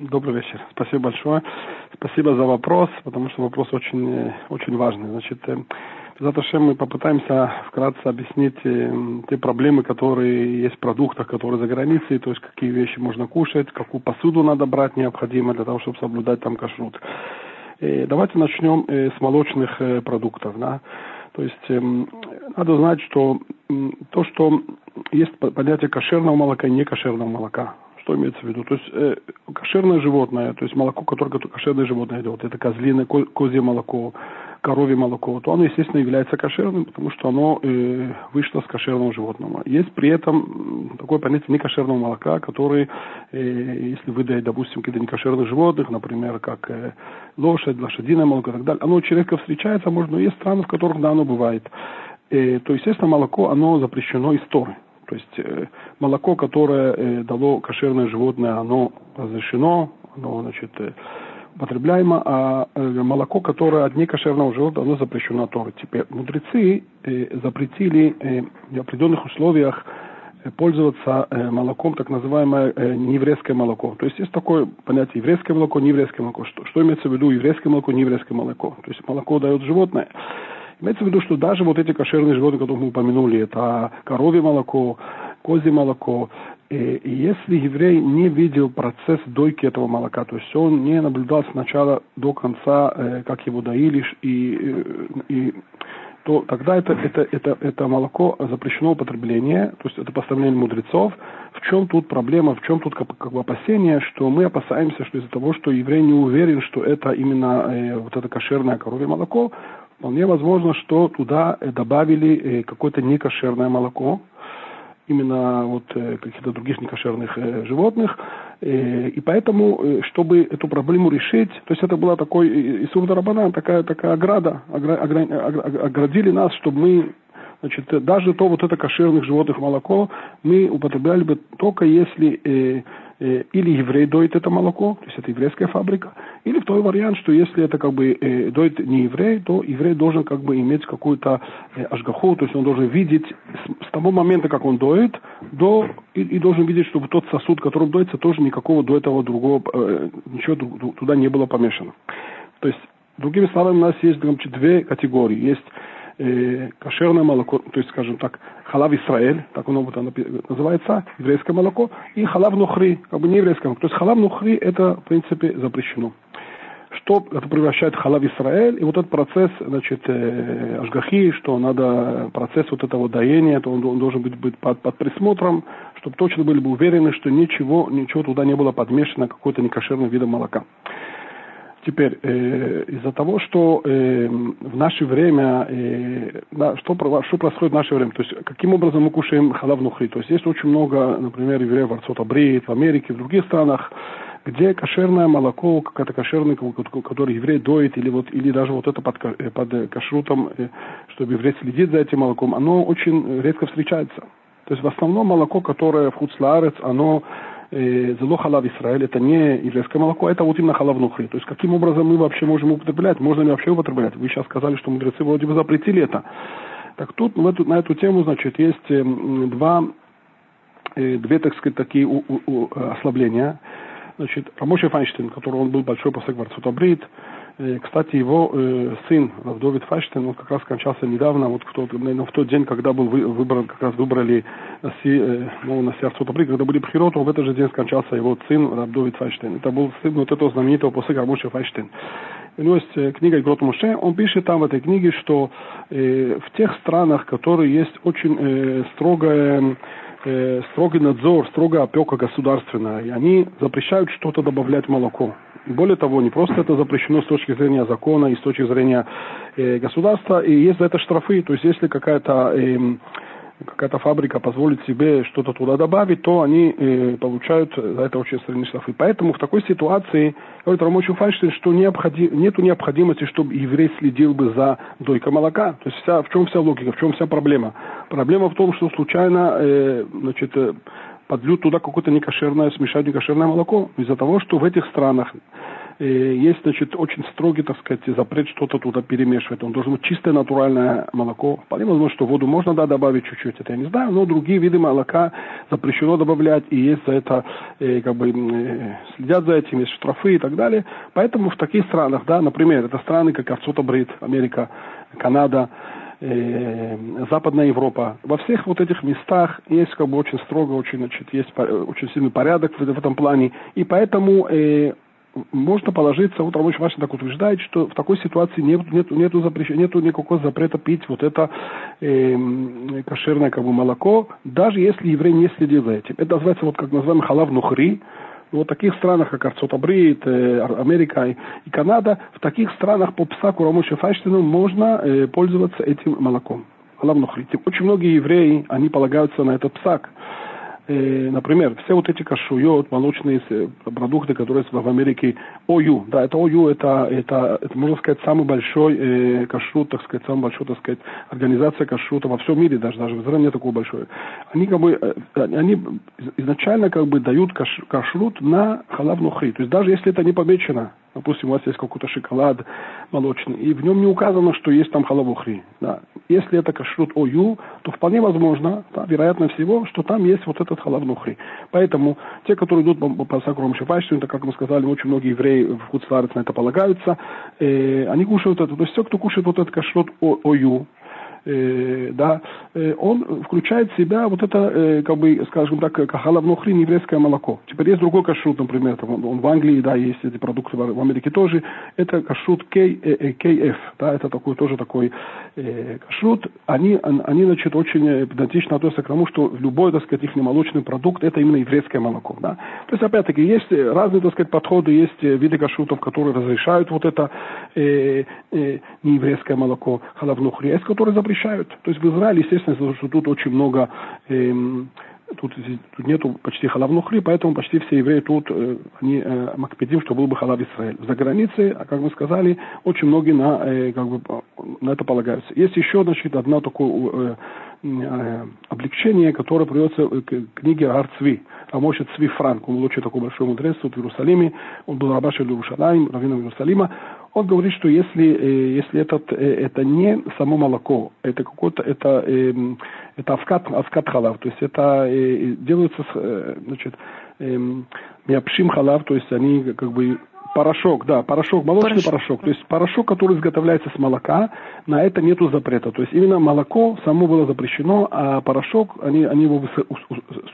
Добрый вечер. Спасибо большое. Спасибо за вопрос, потому что вопрос очень, очень важный. Значит, э, Завтра мы попытаемся вкратце объяснить э, те проблемы, которые есть в продуктах, которые за границей, то есть какие вещи можно кушать, какую посуду надо брать необходимо для того, чтобы соблюдать там кашрут. И давайте начнем э, с молочных продуктов. Да? То есть эм, надо знать, что то, что есть понятие кошерного молока и некошерного молока. Что имеется в виду? То есть э, кошерное животное, то есть молоко, которое кошерное животное идет, это козлиное, козье молоко, коровье молоко, то оно, естественно, является кошерным, потому что оно э, вышло с кошерного животного. Есть при этом такое понятие некошерного молока, который, э, если выдать, допустим, какие-то некошерных животных, например, как э, лошадь, лошадиное молоко и так далее, оно очень редко встречается, может, но есть страны, в которых, да, оно бывает. Э, то, естественно, молоко, оно запрещено из Торы. То есть э, молоко, которое э, дало кошерное животное, оно разрешено, оно, значит, э, употребляемо, а молоко, которое от некошерного животного, оно запрещено Торой. Теперь мудрецы запретили в определенных условиях пользоваться молоком, так называемое нееврейское молоко. То есть есть такое понятие еврейское молоко, нееврейское молоко. Что, что имеется в виду еврейское молоко, нееврейское молоко? То есть молоко дает животное. Имеется в виду, что даже вот эти кошерные животные, которые мы упомянули, это коровье молоко, козье молоко, и если еврей не видел процесс дойки этого молока, то есть он не наблюдал сначала до конца, э, как его доили, и, э, и то тогда это, это, это, это молоко запрещено употребление, то есть это постановление мудрецов. В чем тут проблема, в чем тут как, как бы опасение, что мы опасаемся, что из-за того, что еврей не уверен, что это именно э, вот это кошерное коровье молоко, Вполне возможно, что туда э, добавили э, какое-то некошерное молоко, именно вот э, каких-то других некошерных животных. И поэтому, чтобы эту проблему решить, то есть это была такой Исур Дарабанан, такая, такая ограда, оградили нас, чтобы мы Значит, даже то вот это кошерных животных молоко мы употребляли бы только если или еврей доит это молоко, то есть это еврейская фабрика, или второй вариант, что если это как бы э, доит не еврей, то еврей должен как бы иметь какую-то э, ашгаху, то есть он должен видеть с, того момента, как он доит, до, и, и должен видеть, чтобы тот сосуд, которым доится, тоже никакого до этого другого, э, ничего туда не было помешано. То есть, другими словами, у нас есть значит, две категории. Есть э, кошерное молоко, то есть, скажем так, халав Исраэль, так оно вот оно называется, еврейское молоко, и халав нухри, как бы не еврейское молоко. То есть халав нухри это, в принципе, запрещено. Что это превращает халав Исраэль, и вот этот процесс, значит, э, ашгахи, что надо, процесс вот этого доения, то он, он должен быть, быть под, под присмотром, чтобы точно были бы уверены, что ничего, ничего туда не было подмешано, какой-то некошерный вид молока. Теперь, э, из-за того, что э, в наше время, э, да, что, что происходит в наше время, то есть каким образом мы кушаем халав нухри, то есть есть очень много, например, евреев в Арцот-Абрит, в Америке, в других странах, где кошерное молоко, какая-то кошерный, который еврей доит, или, вот, или даже вот это под, э, под кашрутом, э, чтобы еврей следит за этим молоком, оно очень редко встречается. То есть в основном молоко, которое в Хуцлаарец, оно Зело халав Израиль, это не еврейское молоко, это вот именно халав нухри. То есть каким образом мы вообще можем употреблять, можно ли вообще употреблять? Вы сейчас сказали, что мудрецы вроде бы запретили это. Так тут в эту, на эту тему, значит, есть два, две, так сказать, такие у, у, у, ослабления. Значит, Рамоши Файнштейн, который он был большой после Гварцута Брит, кстати, его э, сын Равдовид Файштейн, он как раз скончался недавно, вот в тот, наверное, в тот день, когда был выбран, как раз выбрали э, ну, носи Арцутапри, когда были Пхироты, в этот же день скончался его сын Равдовид Файштейн. Это был сын вот этого знаменитого после Гармуша Файштейн. У него есть э, книга Грот Муше, он пишет там в этой книге, что э, в тех странах, которые есть очень э, строгая э, строгий надзор, строгая опека государственная, и они запрещают что-то добавлять в молоко. Более того, не просто это запрещено с точки зрения закона и с точки зрения э, государства, и есть за это штрафы. То есть если какая-то э, какая-то фабрика позволит себе что-то туда добавить, то они э, получают за это очень сильные штрафы. Поэтому в такой ситуации, говорит Рамочу Файнштейн, что необходим, нет необходимости, чтобы еврей следил бы за дойкой молока. То есть вся, в чем вся логика, в чем вся проблема? Проблема в том, что случайно э, значит, э, подлют туда какое-то некошерное, смешать некошерное молоко. Из-за того, что в этих странах э, есть, значит, очень строгий, так сказать, запрет что-то туда перемешивать. Он должен быть чистое натуральное молоко. Вполне возможно, что воду можно, да, добавить чуть-чуть, это я не знаю, но другие виды молока запрещено добавлять, и есть за это, э, как бы, э, следят за этим, есть штрафы и так далее. Поэтому в таких странах, да, например, это страны, как Арцута-Брит, Америка, Канада, э, Западная Европа. Во всех вот этих местах есть как бы очень строго, очень, значит, есть очень сильный порядок в, в этом плане. И поэтому э, можно положиться, вот Рабочий Машин так утверждает, что в такой ситуации нет, нет, нету, запрещ... нету никакого запрета пить вот это э, кошерное как бы, молоко, даже если еврей не следит за этим. Это называется, вот как называем халав нухри, вот в таких странах, как Арцотабрит, э, Америка и Канада, в таких странах по псаку Рамоши Файштину можно э, пользоваться этим молоком. Очень многие евреи, они полагаются на этот псак например, все вот эти кашует, молочные э, продукты, которые в Америке, ОЮ, да, это ОЮ, это, это, это можно сказать, самый большой э, кашрут, так сказать, самый большой, так сказать, организация кашрута во всем мире, даже, даже в Израиле нет такого большой. Они как бы, э, они изначально как бы дают каш, кашрут на халав нухри, то есть даже если это не помечено, допустим, у вас есть какой-то шоколад молочный, и в нем не указано, что есть там халавухри. Да. Если это кашрут ою, то вполне возможно, да, вероятно всего, что там есть вот этот халавнухри. Поэтому те, которые идут по, по сакрому шифайшину, так как мы сказали, очень многие евреи в Хуцларец на это полагаются, э, они кушают это. То есть все, кто кушает вот этот кашрут ою, э, да, э, он включает в себя вот это, э, как бы, скажем так, халавнухрин, еврейское молоко. Теперь есть другой кашрут, например, там, он, он в Англии, да, есть эти продукты, в, Америке тоже, это кашрут K, э, э KF, да, это такой, тоже такой э, кашрут. Они, они, значит, очень педантично относятся к тому, что любой, так сказать, их молочный продукт, это именно еврейское молоко, да. То есть, опять-таки, есть разные, так сказать, подходы, есть виды кашрутов, которые разрешают вот это э, э, нееврейское молоко, халавнухри, есть, которые запрещают запрещают. То есть в Израиле, естественно, что тут очень много, эм, тут, тут нету почти халавнухри, поэтому почти все евреи тут, э, они э, макпедим, что был бы халав Израиль. За границей, а как мы сказали, очень многие на, э, как бы, на это полагаются. Есть еще, значит, одно такое э, э, облегчение, которое приводится к книге Арцви. Рамоша Цви Франк, он был очень такой большой мудрец тут в Иерусалиме, он был рабашем Иерусалим, раввином Иерусалима, он говорит, что если, э, если этот, э, это не само молоко, это какое-то, это, эм, это авкат, авкат халав, то есть это э, делается, значит, эм, мяпшим халав, то есть они как бы Порошок, да, порошок, молочный порошок. порошок. То есть порошок, который изготовляется с молока, на это нету запрета. То есть именно молоко само было запрещено, а порошок, они, они его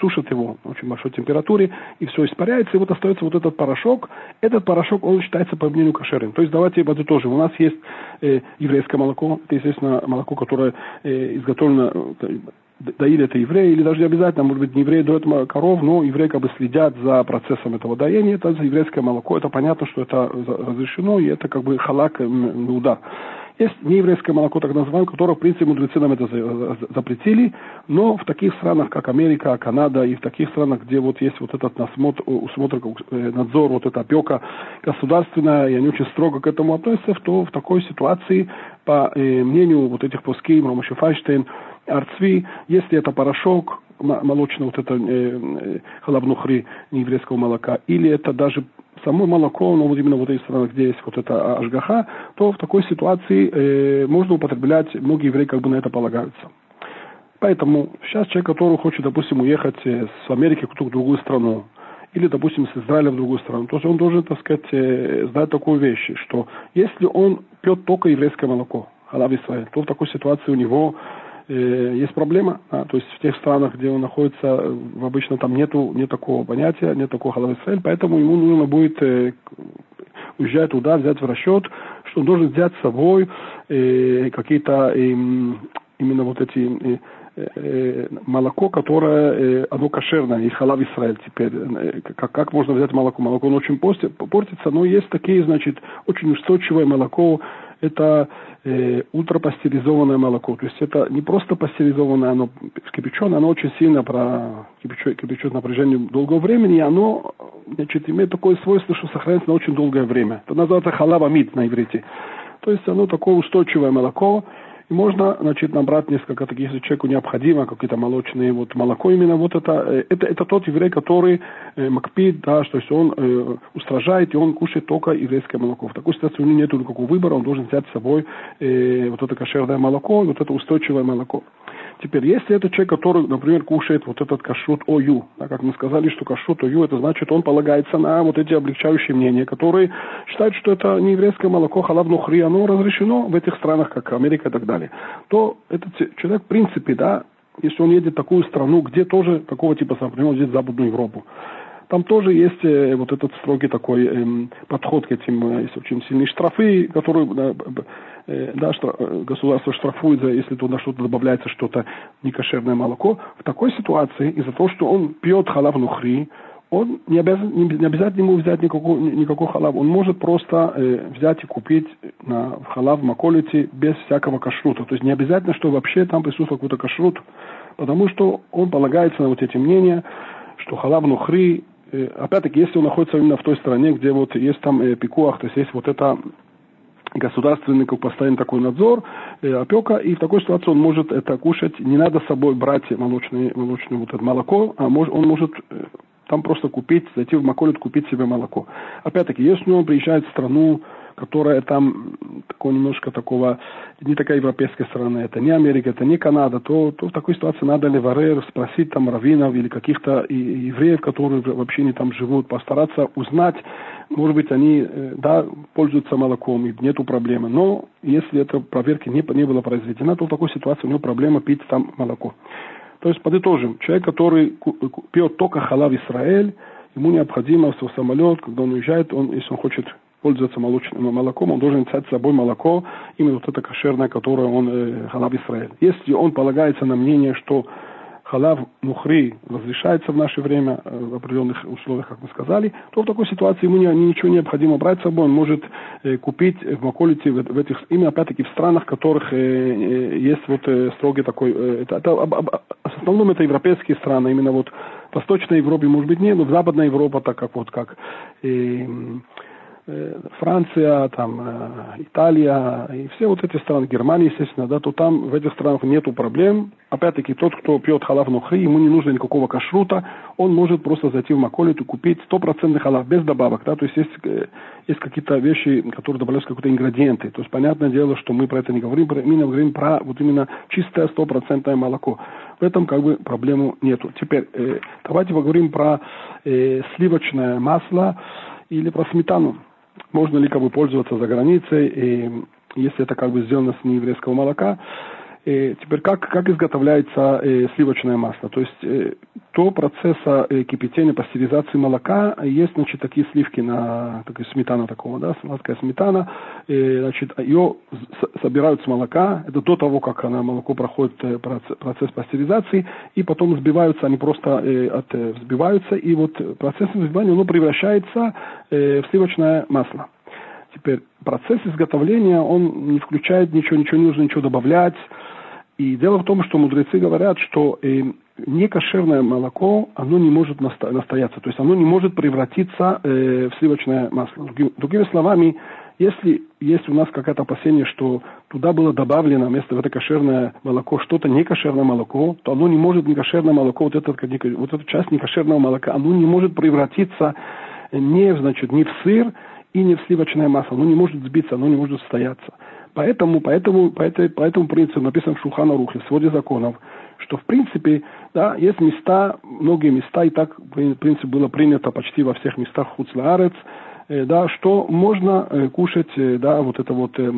сушат его на очень большой температуре, и все испаряется, и вот остается вот этот порошок. Этот порошок, он считается по мнению кошерным. То есть давайте подытожим. У нас есть э, еврейское молоко, это, естественно, молоко, которое э, изготовлено э, доили это евреи, или даже не обязательно, может быть, не евреи доят коров, но евреи как бы следят за процессом этого доения, это за еврейское молоко, это понятно, что это разрешено, и это как бы халак муда. Есть нееврейское молоко, так называемое, которое, в принципе, мудрецы нам это запретили, но в таких странах, как Америка, Канада, и в таких странах, где вот есть вот этот насмотр, усмотр, э, надзор, вот эта опека государственная, и они очень строго к этому относятся, то в такой ситуации, по э, мнению вот этих плоским, Ромаши Файштейн, Арцви, если это порошок, молочный, вот это э, э, халабнухри нееврейского молока, или это даже само молоко, но вот именно вот эти страны, где есть вот это ажгаха, то в такой ситуации э, можно употреблять, многие евреи как бы на это полагаются. Поэтому сейчас человек, который хочет, допустим, уехать э, с Америки в другую страну, или, допустим, с Израиля в другую страну, то есть он должен, так сказать, э, знать такую вещь, что если он пьет только еврейское молоко, Исраиль, то в такой ситуации у него есть проблема. А, то есть в тех странах, где он находится, э, обычно там нету, нет такого понятия, нет такого халав поэтому ему нужно будет э, уезжать туда, взять в расчет, что он должен взять с собой э, какие-то э, именно вот эти э, э, молоко, которое, э, оно кошерное, и халав Израиль теперь. Э, как, как можно взять молоко? Молоко оно очень портится, но есть такие, значит, очень устойчивое молоко, это э, ультрапастеризованное молоко. То есть это не просто пастеризованное, оно кипяченое, оно очень сильно про кипячет, кипячет напряжение долгого времени, и оно значит, имеет такое свойство, что сохраняется на очень долгое время. Это называется халава мид на иврите. То есть оно такое устойчивое молоко, И можно, значит, набрать несколько таких, если человеку необходимо, какие-то молочные, вот молоко именно, вот это, э, это, это тот еврей, который э, макпид, да, что есть он э, устражает, и он кушает только еврейское молоко. В такой ситуации у него нет никакого выбора, он должен взять с собой э, вот это кошерное молоко, вот это устойчивое молоко. Теперь, если это человек, который, например, кушает вот этот кашрут ою, да, как мы сказали, что кашрут ою, это значит, он полагается на вот эти облегчающие мнения, которые считают, что это не еврейское молоко, халав оно разрешено в этих странах, как Америка и так далее, то этот человек, в принципе, да, если он едет в такую страну, где тоже такого типа, например, здесь Западную Европу, там тоже есть э, вот этот строгий такой э, подход к этим, э, есть очень сильные штрафы, которые да, э, да, штраф, э, государство штрафует, если туда что-то добавляется, что-то некошерное молоко. В такой ситуации, из-за того, что он пьет халав нухри, он не, обязан, не, не обязательно ему взять никакой, никакой халав. Он может просто э, взять и купить на халав в Маколите без всякого кашрута. То есть не обязательно, что вообще там присутствует какой-то кашрут, потому что он полагается на вот эти мнения, что халав нухри опять-таки, если он находится именно в той стране, где вот есть там э, пикуах, то есть есть вот это государственный как постоянный такой надзор, э, опека, и в такой ситуации он может это кушать, не надо с собой брать молочное, молочное вот это молоко, а мож, он может э, там просто купить, зайти в Маколит, купить себе молоко. Опять-таки, если он приезжает в страну, которая там такого немножко такого, не такая европейская страна, это не Америка, это не Канада, то, то в такой ситуации надо ли варер спросить там раввинов или каких-то евреев, которые вообще не там живут, постараться узнать, может быть, они, э, да, пользуются молоком, и нету проблемы. Но если эта проверка не, не была произведена, то в такой ситуации у него проблема пить там молоко. То есть подытожим, человек, который пьет только халав Израиль, ему необходимо в самолет, когда он уезжает, он, если он хочет пользоваться молочным молоком, он должен взять с собой молоко, именно вот это кошерное, которое он, э, халав Израиль. Если он полагается на мнение, что халав нухри разрешается в наше время э, в определенных условиях, как мы сказали, то в такой ситуации ему не, ничего не необходимо брать с собой, он может э, купить в Маколите в, в этих, именно опять-таки в странах, в которых э, э, есть вот э, строгий такой, э, это, это, об, об, в основном это европейские страны, именно вот в Восточной Европе, может быть, нет, но в Западной Европе, так как вот как э, Э, Франция, там, э, Италия и все вот эти страны, Германия, естественно, да, то там в этих странах нету проблем. Опять-таки, тот, кто пьет халав нухри, ему не нужно никакого кашрута, он может просто зайти в Маколит и купить стопроцентный халав без добавок, да, то есть есть, э, есть какие-то вещи, которые добавляются какие-то ингредиенты. То есть, понятное дело, что мы про это не говорим, мы именно говорим про вот именно чистое стопроцентное молоко. В этом как бы проблему нету. Теперь э, давайте поговорим про э, сливочное масло или про сметану можно ли как бы пользоваться за границей, и если это как бы сделано с нееврейского молока. И теперь как, как изготовляется э, сливочное масло? То есть э, до процесса э, кипятения, пастеризации молока есть, значит, такие сливки на такая сметана такого, да, сладкая сметана. И, значит, ее собирают с молока. Это до того, как она, молоко проходит э, процесс, процесс пастеризации, и потом взбиваются, они просто э, от, э, взбиваются, и вот процесс взбивания, оно превращается э, в сливочное масло. Теперь процесс изготовления, он не включает ничего, ничего не нужно ничего добавлять. И дело в том, что мудрецы говорят, что э, некошерное молоко, оно не может настояться, то есть оно не может превратиться э, в сливочное масло. Другими, другими словами, если есть у нас какое-то опасение, что туда было добавлено вместо это кошерное молоко что-то некошерное молоко, то оно не может некошерное молоко, вот, этот, вот эта часть некошерного молока, оно не может превратиться не, значит, не в сыр и не в сливочное масло, оно не может сбиться, оно не может стояться. Поэтому, поэтому, по, этой, по этому принципу написано в Шухана Рухе, в своде законов, что в принципе, да, есть места, многие места, и так, в принципе, было принято почти во всех местах Хуцлаарец, э, да, что можно э, кушать, э, да, вот это вот э,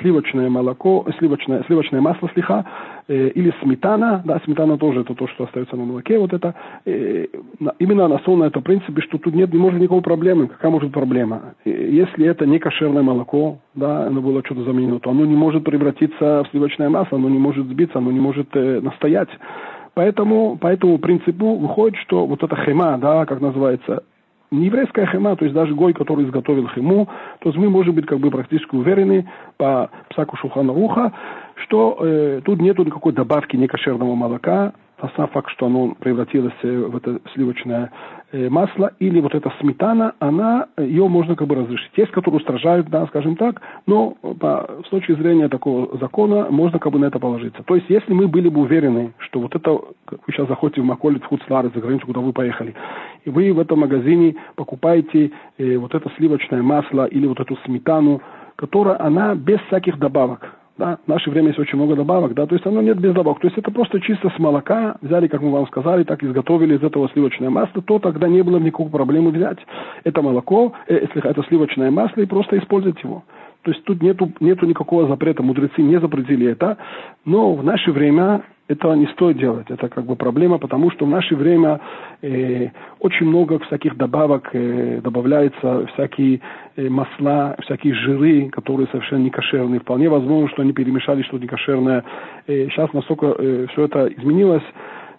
сливочное молоко, сливочное, сливочное масло слиха, или сметана, да, сметана тоже это то, что остается на молоке, вот это, э, именно основано на этом принципе, что тут нет, не может никакой проблемы. Какая может проблема? Если это не кошерное молоко, да, оно было что-то заменено, то оно не может превратиться в сливочное масло, оно не может сбиться, оно не может э, настоять. Поэтому по этому принципу выходит, что вот эта хема, да, как называется, не еврейская хема, то есть даже гой, который изготовил хему, то есть мы можем быть как бы практически уверены по псаку Шухана Руха, что э, тут нету никакой добавки некошерного молока, а сам факт, что оно превратилось э, в это сливочное э, масло, или вот эта сметана, она, ее можно как бы разрешить. Есть, которые устражают, да, скажем так, но по, с точки зрения такого закона можно как бы на это положиться. То есть, если мы были бы уверены, что вот это, вы сейчас заходите в Маколит, в Хуцлары, за границу, куда вы поехали, и вы в этом магазине покупаете э, вот это сливочное масло или вот эту сметану, которая, она без всяких добавок, да, в наше время есть очень много добавок, да, то есть оно нет без добавок. То есть это просто чисто с молока взяли, как мы вам сказали, так изготовили из этого сливочное масло, то тогда не было никакой проблемы взять это молоко, э, если это сливочное масло и просто использовать его. То есть тут нету, нету никакого запрета, мудрецы не запретили это, но в наше время этого не стоит делать. Это как бы проблема, потому что в наше время э, очень много всяких добавок э, добавляется, всякие э, масла, всякие жиры, которые совершенно не кошерные. Вполне возможно, что они перемешали что-то некошерное. Э, сейчас настолько э, все это изменилось,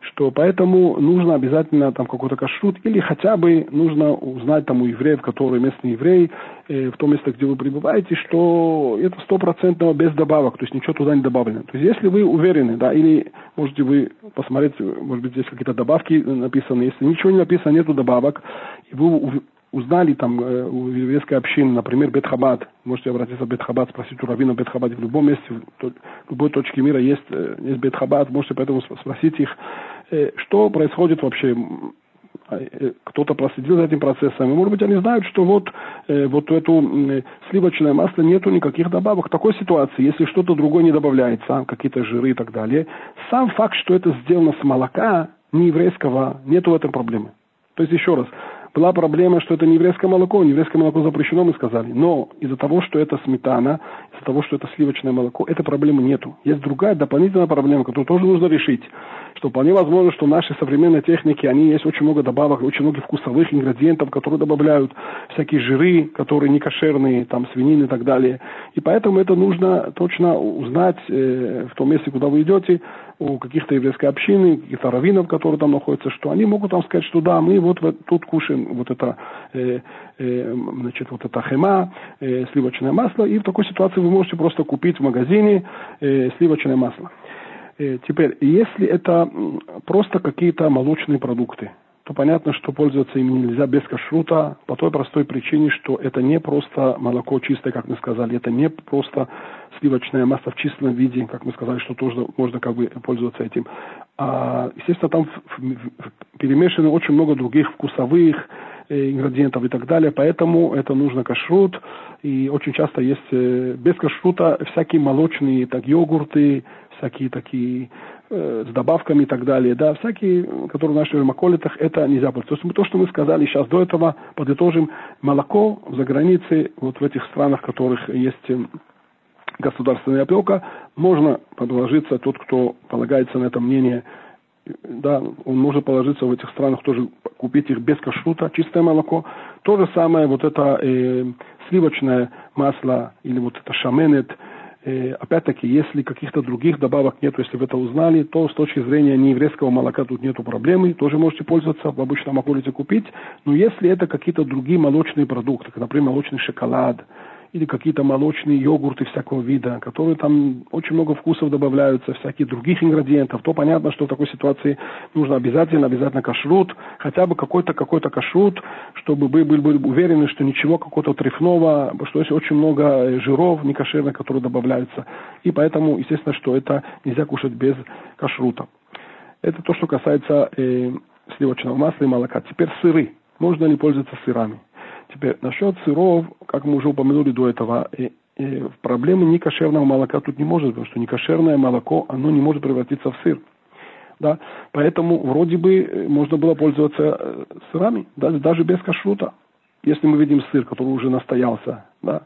что поэтому нужно обязательно там какой-то кашрут, или хотя бы нужно узнать там у евреев, которые местный еврей, э, в том месте, где вы пребываете, что это стопроцентного без добавок, то есть ничего туда не добавлено. То есть если вы уверены, да, или можете вы посмотреть, может быть, здесь какие-то добавки написаны, если ничего не написано, нету добавок, и вы узнали там э, у еврейской общины, например, Бетхабад, можете обратиться в Бетхабад, спросить у Равина Бетхабад, в любом месте, в любой точке мира есть, э, есть Бетхабад, можете поэтому спросить их, Э, что происходит вообще, а, э, кто-то проследил за этим процессом. И, может быть, они знают, что вот, э, вот эту сливочное масло нету никаких добавок. В такой ситуации, если что-то другое не добавляется, какие-то жиры и так далее, сам факт, что это сделано с молока, не еврейского, нету в этом проблемы. То есть, еще раз, была проблема, что это не еврейское молоко, не еврейское молоко запрещено, мы сказали. Но из-за того, что это сметана, из-за того, что это сливочное молоко, этой проблемы нету. Есть другая дополнительная проблема, которую тоже нужно решить. Что вполне возможно, что наши современные техники, они есть очень много добавок, очень много вкусовых ингредиентов, которые добавляют всякие жиры, которые не кошерные, там свинины и так далее. И поэтому это нужно точно узнать э, в том месте, куда вы идете, у каких-то еврейской общины, каких-то раввинов, которые там находятся, что они могут там сказать, что да, мы вот тут кушаем вот это, э, э, значит, вот это хема, э, сливочное масло, и в такой ситуации вы можете просто купить в магазине э, сливочное масло. Э, теперь, если это просто какие-то молочные продукты, то понятно, что пользоваться ими нельзя без кашрута по той простой причине, что это не просто молоко чистое, как мы сказали, это не просто сливочное масло в чистом виде, как мы сказали, что тоже можно как бы пользоваться этим. А, естественно, там перемешано очень много других вкусовых э, ингредиентов и так далее, поэтому это нужно кашрут, и очень часто есть э, без кашрута всякие молочные так, йогурты, всякие такие с добавками и так далее, да, всякие, которые в наших маколитах, это нельзя пользоваться. То есть то, что мы сказали сейчас до этого, подытожим, молоко за границей, вот в этих странах, в которых есть э, государственная опека, можно положиться, тот, кто полагается на это мнение, да, он может положиться в этих странах тоже, купить их без кашрута, чистое молоко. То же самое, вот это э, сливочное масло или вот это шаменет – Э, опять-таки, если каких-то других добавок нет, если вы это узнали, то с точки зрения нееврейского молока тут нету проблемы, тоже можете пользоваться, в обычном могулите купить. Но если это какие-то другие молочные продукты, например, молочный шоколад, или какие-то молочные йогурты всякого вида, которые там очень много вкусов добавляются, всяких других ингредиентов, то понятно, что в такой ситуации нужно обязательно, обязательно кашрут, хотя бы какой-то какой-то кашрут, чтобы вы были, были уверены, что ничего какого-то трефного, что есть очень много жиров некошерных, которые добавляются. И поэтому, естественно, что это нельзя кушать без кашрута. Это то, что касается э, сливочного масла и молока. Теперь сыры. Можно ли пользоваться сырами? Теперь насчет сыров, как мы уже упомянули до этого, и, и проблемы некошерного молока тут не может, потому что некошерное молоко, оно не может превратиться в сыр. Да? Поэтому вроде бы э, можно было пользоваться э, сырами, даже, даже без кашрута. Если мы видим сыр, который уже настоялся, да,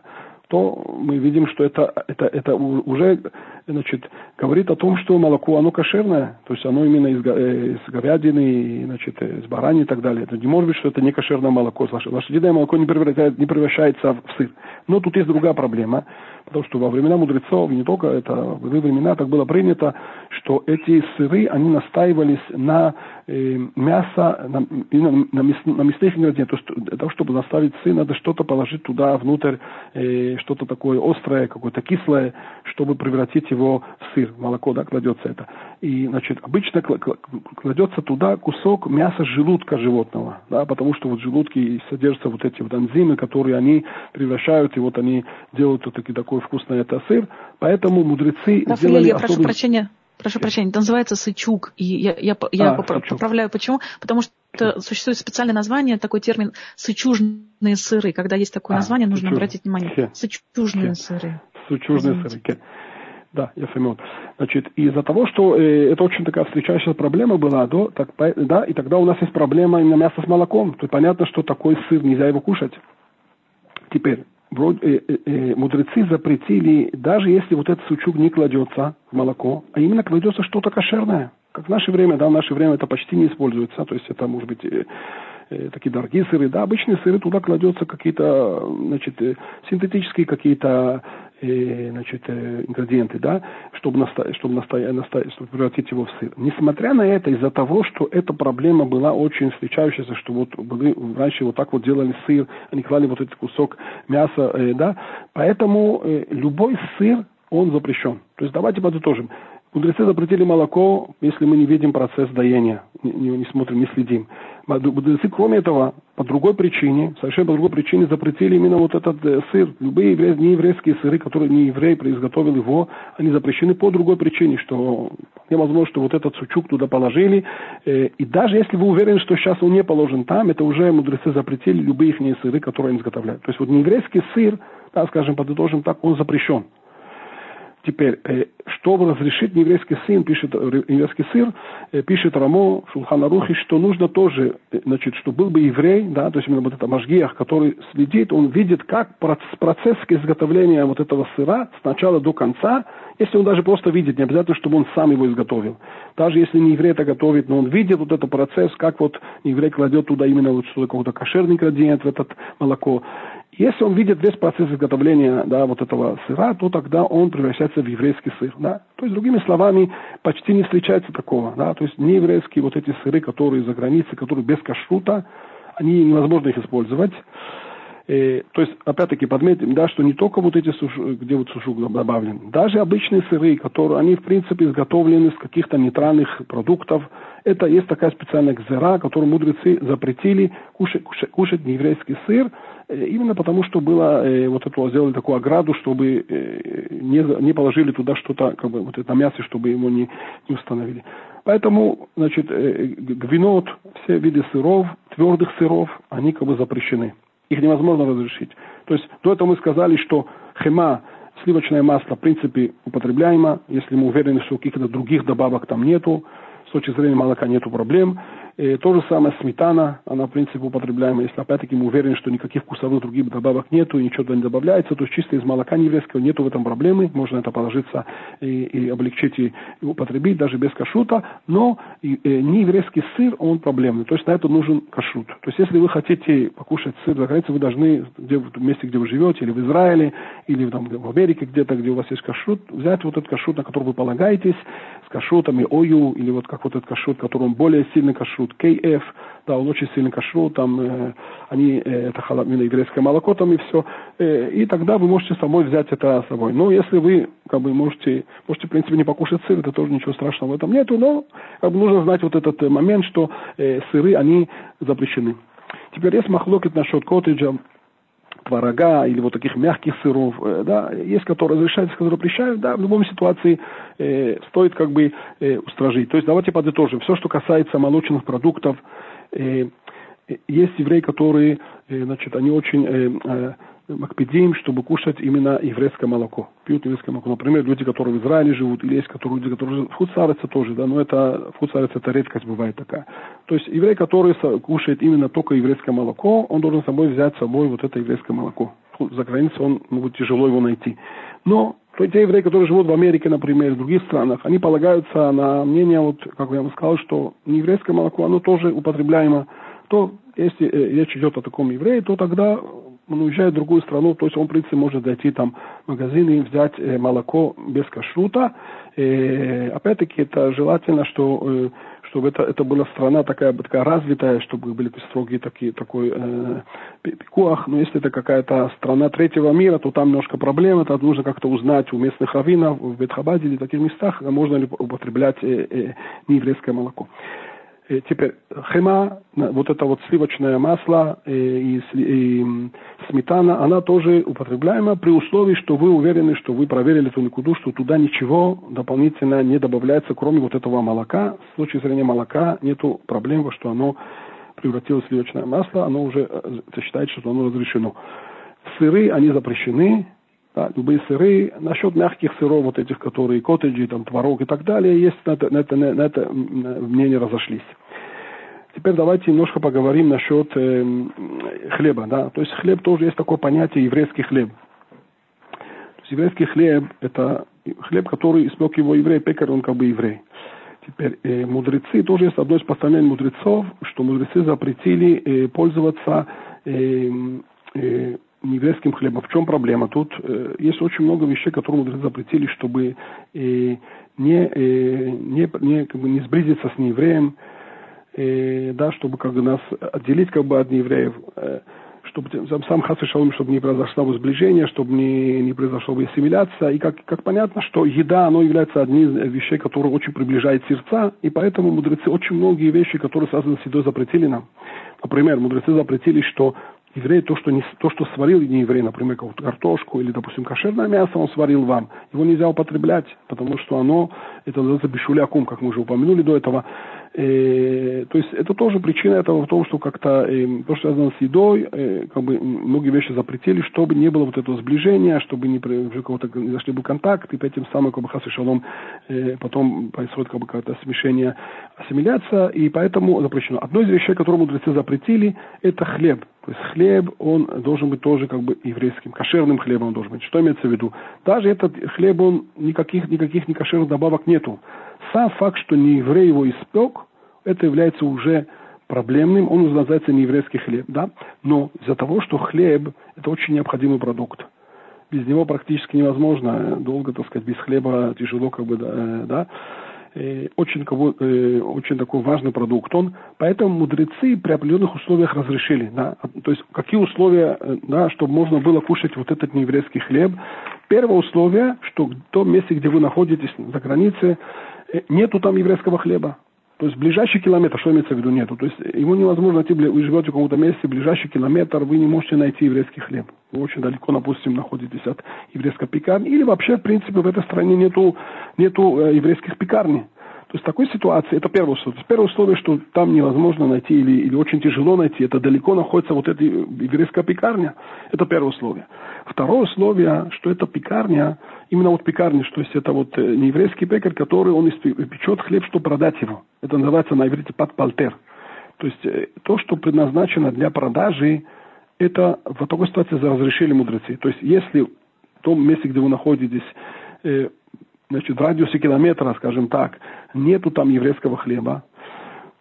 то мы видим, что это, это, это уже значит, говорит о том, что молоко, оно кошерное, то есть оно именно из, э, из говядины, значит, из барани и так далее. Это не может быть, что это не кошерное молоко. Лошадиное молоко не, превращается, не превращается в сыр. Но тут есть другая проблема, потому что во времена мудрецов, не только это, в их времена так было принято, что эти сыры, они настаивались на э, мясо, на, на, на, мяс, на мясных ингредиентах. То есть для того, чтобы заставить сыр, надо что-то положить туда внутрь, э, что-то такое острое, какое-то кислое, чтобы превратить его в сыр, в молоко, да, кладется это. И, значит, обычно кладется туда кусок мяса желудка животного, да, потому что вот в желудке содержатся вот эти вот энзимы, которые они превращают, и вот они делают вот таки, такой вкусный это сыр. Поэтому мудрецы Рафаэль, сделали я особый... прошу прощения, прошу прощения, это называется сычук. И я, я, я а, поправляю, почему? Потому что существует специальное название, такой термин сычужные сыры. Когда есть такое а, название, нужно сычуж... обратить внимание. Хе. Сычужные Хе. сыры. Сычужные сыры. Хе. Да, я пойму. Значит, из-за того, что э, это очень такая встречающая проблема была, да, так, да, и тогда у нас есть проблема именно мяса с молоком. То понятно, что такой сыр нельзя его кушать. Теперь, вроде, э, э, э, мудрецы запретили, даже если вот этот сучук не кладется в молоко, а именно кладется что-то кошерное. Как в наше время, да, в наше время это почти не используется, то есть это может быть э, такие дорогие сыры, да, обычные сыры, туда кладется какие-то, значит, э, синтетические какие-то э, значит, э, ингредиенты, да, чтобы, наста- чтобы, наста- наста- чтобы превратить его в сыр. Несмотря на это, из-за того, что эта проблема была очень встречающаяся, что вот были, раньше вот так вот делали сыр, они клали вот этот кусок мяса, э, да, поэтому э, любой сыр, он запрещен. То есть давайте подытожим. Мудрецы запретили молоко, если мы не видим процесс доения, не, не, не смотрим, не следим. Мудрецы, кроме этого, по другой причине, совершенно по другой причине запретили именно вот этот э, сыр. Любые евре, нееврейские сыры, которые не еврей изготовил его, они запрещены по другой причине, что невозможно, что вот этот сучук туда положили. Э, и даже если вы уверены, что сейчас он не положен там, это уже мудрецы запретили любые их сыры, которые они изготовляют. То есть вот нееврейский сыр, да, скажем, подытожим так, он запрещен. Теперь, э, чтобы разрешить еврейский сын, пишет э, еврейский сын, э, пишет Рамо в Шулханарухе, что нужно тоже, значит, что был бы еврей, да, то есть именно вот это Машгиях, который следит, он видит, как процесс изготовления вот этого сыра с начала до конца, если он даже просто видит, не обязательно, чтобы он сам его изготовил. Даже если не еврей это готовит, но он видит вот этот процесс, как вот еврей кладет туда именно вот что-то какой-то кошерный ингредиент в этот молоко. Если он видит весь процесс изготовления да, вот этого сыра, то тогда он превращается в еврейский сыр. Да? То есть, другими словами, почти не встречается такого. Да? То есть, не еврейские вот эти сыры, которые за границей, которые без кашрута, они невозможно их использовать. Э, то есть, опять-таки, подметим, да, что не только вот эти, сушу, где вот сушук добавлен, даже обычные сыры, которые, они, в принципе, изготовлены из каких-то нейтральных продуктов, это есть такая специальная гзера, которую мудрецы запретили кушать, кушать, кушать нееврейский сыр, э, именно потому, что было, э, вот это сделали такую ограду, чтобы э, не, не положили туда что-то, как бы, вот это мясо, чтобы его не, не установили. Поэтому, значит, э, гвинот, все виды сыров, твердых сыров, они как бы запрещены. Их невозможно разрешить. То есть до этого мы сказали, что хема, сливочное масло, в принципе, употребляемо, если мы уверены, что каких-то других добавок там нету, с точки зрения молока нету проблем. И то же самое сметана, она в принципе употребляема, если опять-таки мы уверены, что никаких вкусовых других добавок нету, и ничего туда не добавляется, то есть чисто из молока нееврейского нету в этом проблемы, можно это положиться и, и облегчить и, и употребить даже без кашрута, но и, и, э, нееврейский сыр, он проблемный, то есть на это нужен кашрут. То есть если вы хотите покушать сыр за границей, вы должны где, в месте, где вы живете, или в Израиле, или там, в Америке где-то, где у вас есть кашрут, взять вот этот кашрут, на который вы полагаетесь, с кашрутами ОЮ, или вот как вот этот кашрут, который он более сильный кашрут, KF, да, он очень сильный кашрут, там э, они, э, это халабмина еврейское молоко там и все, э, и тогда вы можете самой взять это с собой. Но если вы, как бы, можете, можете, в принципе, не покушать сыр, это тоже ничего страшного в этом нету, но как бы, нужно знать вот этот э, момент, что э, сыры, они запрещены. Теперь есть махлокет насчет коттеджа, творога или вот таких мягких сыров, э, да, есть, которые разрешают, есть, которые запрещают, да, в любом ситуации э, стоит как бы э, устражить. То есть давайте подытожим. Все, что касается молочных продуктов, э, есть евреи, которые, э, значит, они очень э, макпедим, чтобы кушать именно еврейское молоко. Пьют еврейское молоко. Например, люди, которые в Израиле живут, или есть которые, люди, которые в Хуцарице тоже, да, но это в Хуцарице это редкость бывает такая. То есть еврей, который кушает именно только еврейское молоко, он должен с собой взять с собой вот это еврейское молоко. За границей он, будет тяжело его найти. Но то те евреи, которые живут в Америке, например, в других странах, они полагаются на мнение, вот, как я вам сказал, что еврейское молоко, оно тоже употребляемо. То, если э, речь идет о таком еврее, то тогда он уезжает в другую страну, то есть он, в принципе, может зайти там в магазин и взять э, молоко без кашрута. Э, опять-таки, это желательно, что, э, чтобы это, это была страна такая, такая развитая, чтобы были строгие такие, такой э, пикуах. Но если это какая-то страна третьего мира, то там немножко проблемы, это нужно как-то узнать у местных раввинов, в Бетхабаде или таких местах, можно ли употреблять э, э, нееврейское молоко. Теперь хема, вот это вот сливочное масло э, и, и сметана, она тоже употребляема при условии, что вы уверены, что вы проверили эту никуду, что туда ничего дополнительно не добавляется, кроме вот этого молока. С точки зрения молока нету проблем, что оно превратилось в сливочное масло, оно уже э, считается, что оно разрешено. Сыры, они запрещены, да, любые сыры. Насчет мягких сыров, вот этих, которые коттеджи, там, творог и так далее, есть на это, на это, на это мнения разошлись. Теперь давайте немножко поговорим насчет э, хлеба. Да? То есть хлеб тоже есть такое понятие еврейский хлеб. То есть еврейский хлеб – это хлеб, который испек его еврей, пекарь, он как бы еврей. Теперь э, мудрецы, тоже есть одно из постановлений мудрецов, что мудрецы запретили э, пользоваться э, э, нееврейским хлебом. В чем проблема? Тут э, есть очень много вещей, которые мудрецы запретили, чтобы э, не, э, не, не, как бы не сблизиться с неевреем, э, да, чтобы как бы нас отделить как бы от неевреев, э, чтобы сам хас шалом, чтобы не произошло сближение, чтобы не, не произошло ассимиляция. И как, как понятно, что еда, оно является одним из вещей, которые очень приближает сердца, и поэтому мудрецы очень многие вещи, которые связаны с едой, запретили нам. Например, мудрецы запретили, что еврей то, что, не, то, что сварил не еврей, например, какую-то картошку или, допустим, кошерное мясо он сварил вам, его нельзя употреблять, потому что оно, это называется бешулякум, как мы уже упомянули до этого, Э, то есть это тоже причина этого в том, что как-то э, то, что связано с едой, э, как бы многие вещи запретили, чтобы не было вот этого сближения, чтобы не, какого-то, не зашли бы контакт, и этим самым как бы хас и шалом э, потом происходит как бы какое-то смешение, ассимиляция, и поэтому запрещено. Одно из вещей, которые мудрецы запретили, это хлеб. То есть хлеб, он должен быть тоже как бы еврейским, кошерным хлебом он должен быть. Что имеется в виду? Даже этот хлеб, он никаких, никаких некошерных добавок нету. Сам факт, что не еврей его испек, это является уже проблемным, он называется нееврейский хлеб, да, но из-за того, что хлеб – это очень необходимый продукт, без него практически невозможно, долго, так сказать, без хлеба тяжело, как бы, э, да? Э, очень, кого, э, очень такой важный продукт. Он, поэтому мудрецы при определенных условиях разрешили, да, то есть какие условия, да, чтобы можно было кушать вот этот нееврейский хлеб. Первое условие, что в том месте, где вы находитесь за границей, нету там еврейского хлеба. То есть ближайший километр, что имеется в виду, нету. То есть его невозможно найти, вы живете в каком-то месте, ближайший километр, вы не можете найти еврейский хлеб. Вы очень далеко, допустим, находитесь от еврейской пекарни. Или вообще, в принципе, в этой стране нету, нету э, еврейских пекарней. То есть в такой ситуации, это первое условие. Первое условие, что там невозможно найти или, или очень тяжело найти, это далеко находится вот эта еврейская пекарня. Это первое условие. Второе условие, что эта пекарня, именно вот пекарня, что есть это вот э, не еврейский пекарь, который он печет хлеб, чтобы продать его. Это называется на иврите подпалтер. То есть э, то, что предназначено для продажи, это в такой ситуации разрешили мудрецы. То есть если в том месте, где вы находитесь, э, значит, радиусе километра, скажем так, нету там еврейского хлеба,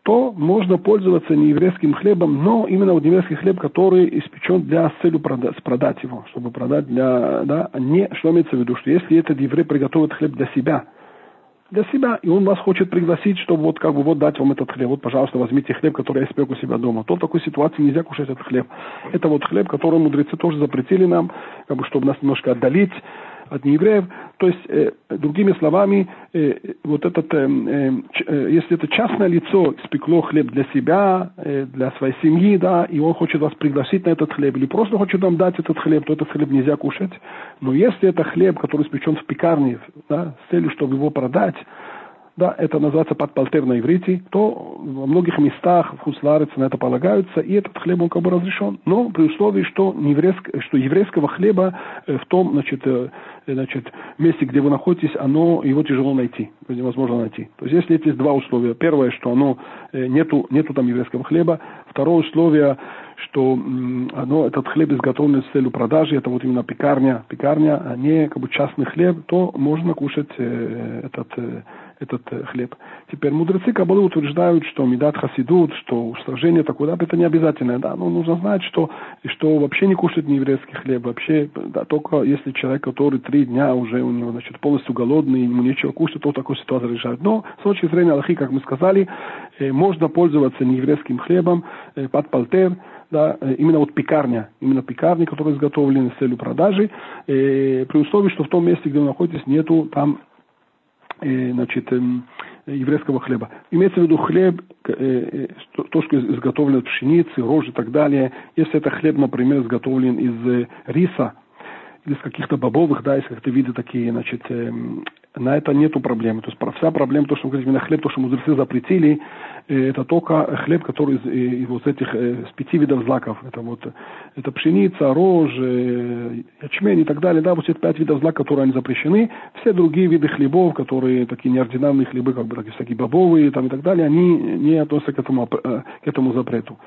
то можно пользоваться не еврейским хлебом, но именно вот еврейский хлеб, который испечен для с целью продать, продать его, чтобы продать для, да, не, что имеется в виду, что если этот еврей приготовит хлеб для себя, для себя, и он вас хочет пригласить, чтобы вот как бы вот дать вам этот хлеб, вот, пожалуйста, возьмите хлеб, который я испек у себя дома, то в такой ситуации нельзя кушать этот хлеб. Это вот хлеб, который мудрецы тоже запретили нам, как бы, чтобы нас немножко отдалить, от неевреев. То есть, э, другими словами, э, вот этот, э, э, если это частное лицо испекло хлеб для себя, э, для своей семьи, да, и он хочет вас пригласить на этот хлеб, или просто хочет вам дать этот хлеб, то этот хлеб нельзя кушать. Но если это хлеб, который испечен в пекарне, да, с целью, чтобы его продать, да, это называется подпалтер на иврите, то во многих местах в Хусларец на это полагаются, и этот хлеб он как бы разрешен. Но при условии, что, еврейск, что еврейского хлеба э, в том значит, э, значит, месте, где вы находитесь, оно, его тяжело найти, невозможно найти. То есть если эти два условия. Первое, что оно, э, нету, нету там еврейского хлеба. Второе условие, что оно, этот хлеб изготовлен с целью продажи, это вот именно пекарня, пекарня, а не как бы частный хлеб, то можно кушать э, этот э, этот э, хлеб. Теперь мудрецы Кабалы утверждают, что медат хасидут, что устражение такое, да, это не обязательно, да, но нужно знать, что, что вообще не кушать нееврейский хлеб, вообще, да, только если человек, который три дня уже у него, значит, полностью голодный, ему нечего кушать, то такую ситуацию решает. Но с точки зрения Аллахи, как мы сказали, э, можно пользоваться нееврейским хлебом э, под палтер, да, именно вот пекарня, именно пекарни, которые изготовлены с целью продажи, при условии, что в том месте, где вы находитесь, нету там значит, э, еврейского хлеба. Имеется в виду хлеб, э, э то, что изготовлено из пшеницы, рожи и так далее. Если это хлеб, например, изготовлен из э, риса, из каких-то бобовых, да, из каких-то виды такие, значит, э, на это нету проблемы. То есть вся проблема, то, что мы говорим, именно хлеб, то, что мудрецы запретили, э, это только хлеб, который из, из, из вот этих э, с пяти видов злаков. Это вот это пшеница, рожь, э, ячмень и так далее. Да, вот эти пять видов злаков, которые они запрещены. Все другие виды хлебов, которые такие неординарные хлебы, как бы такие всякие бобовые там, и так далее, они не относятся к этому, к этому запрету.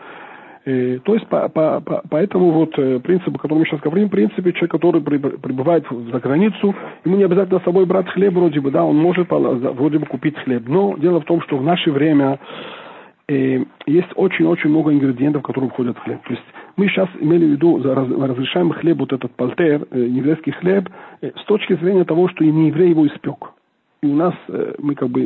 Э, то есть по, по, по, поэтому вот э, принцип, о котором мы сейчас говорим, в принципе, человек, который прибывает за границу, ему не обязательно с собой брать хлеб вроде бы, да, он может вроде бы купить хлеб. Но дело в том, что в наше время э, есть очень-очень много ингредиентов, которые входят в хлеб. То есть мы сейчас имели в виду, разрешаем хлеб, вот этот пальтер, э, еврейский хлеб, с точки зрения того, что и не еврей его испек у нас э, мы как бы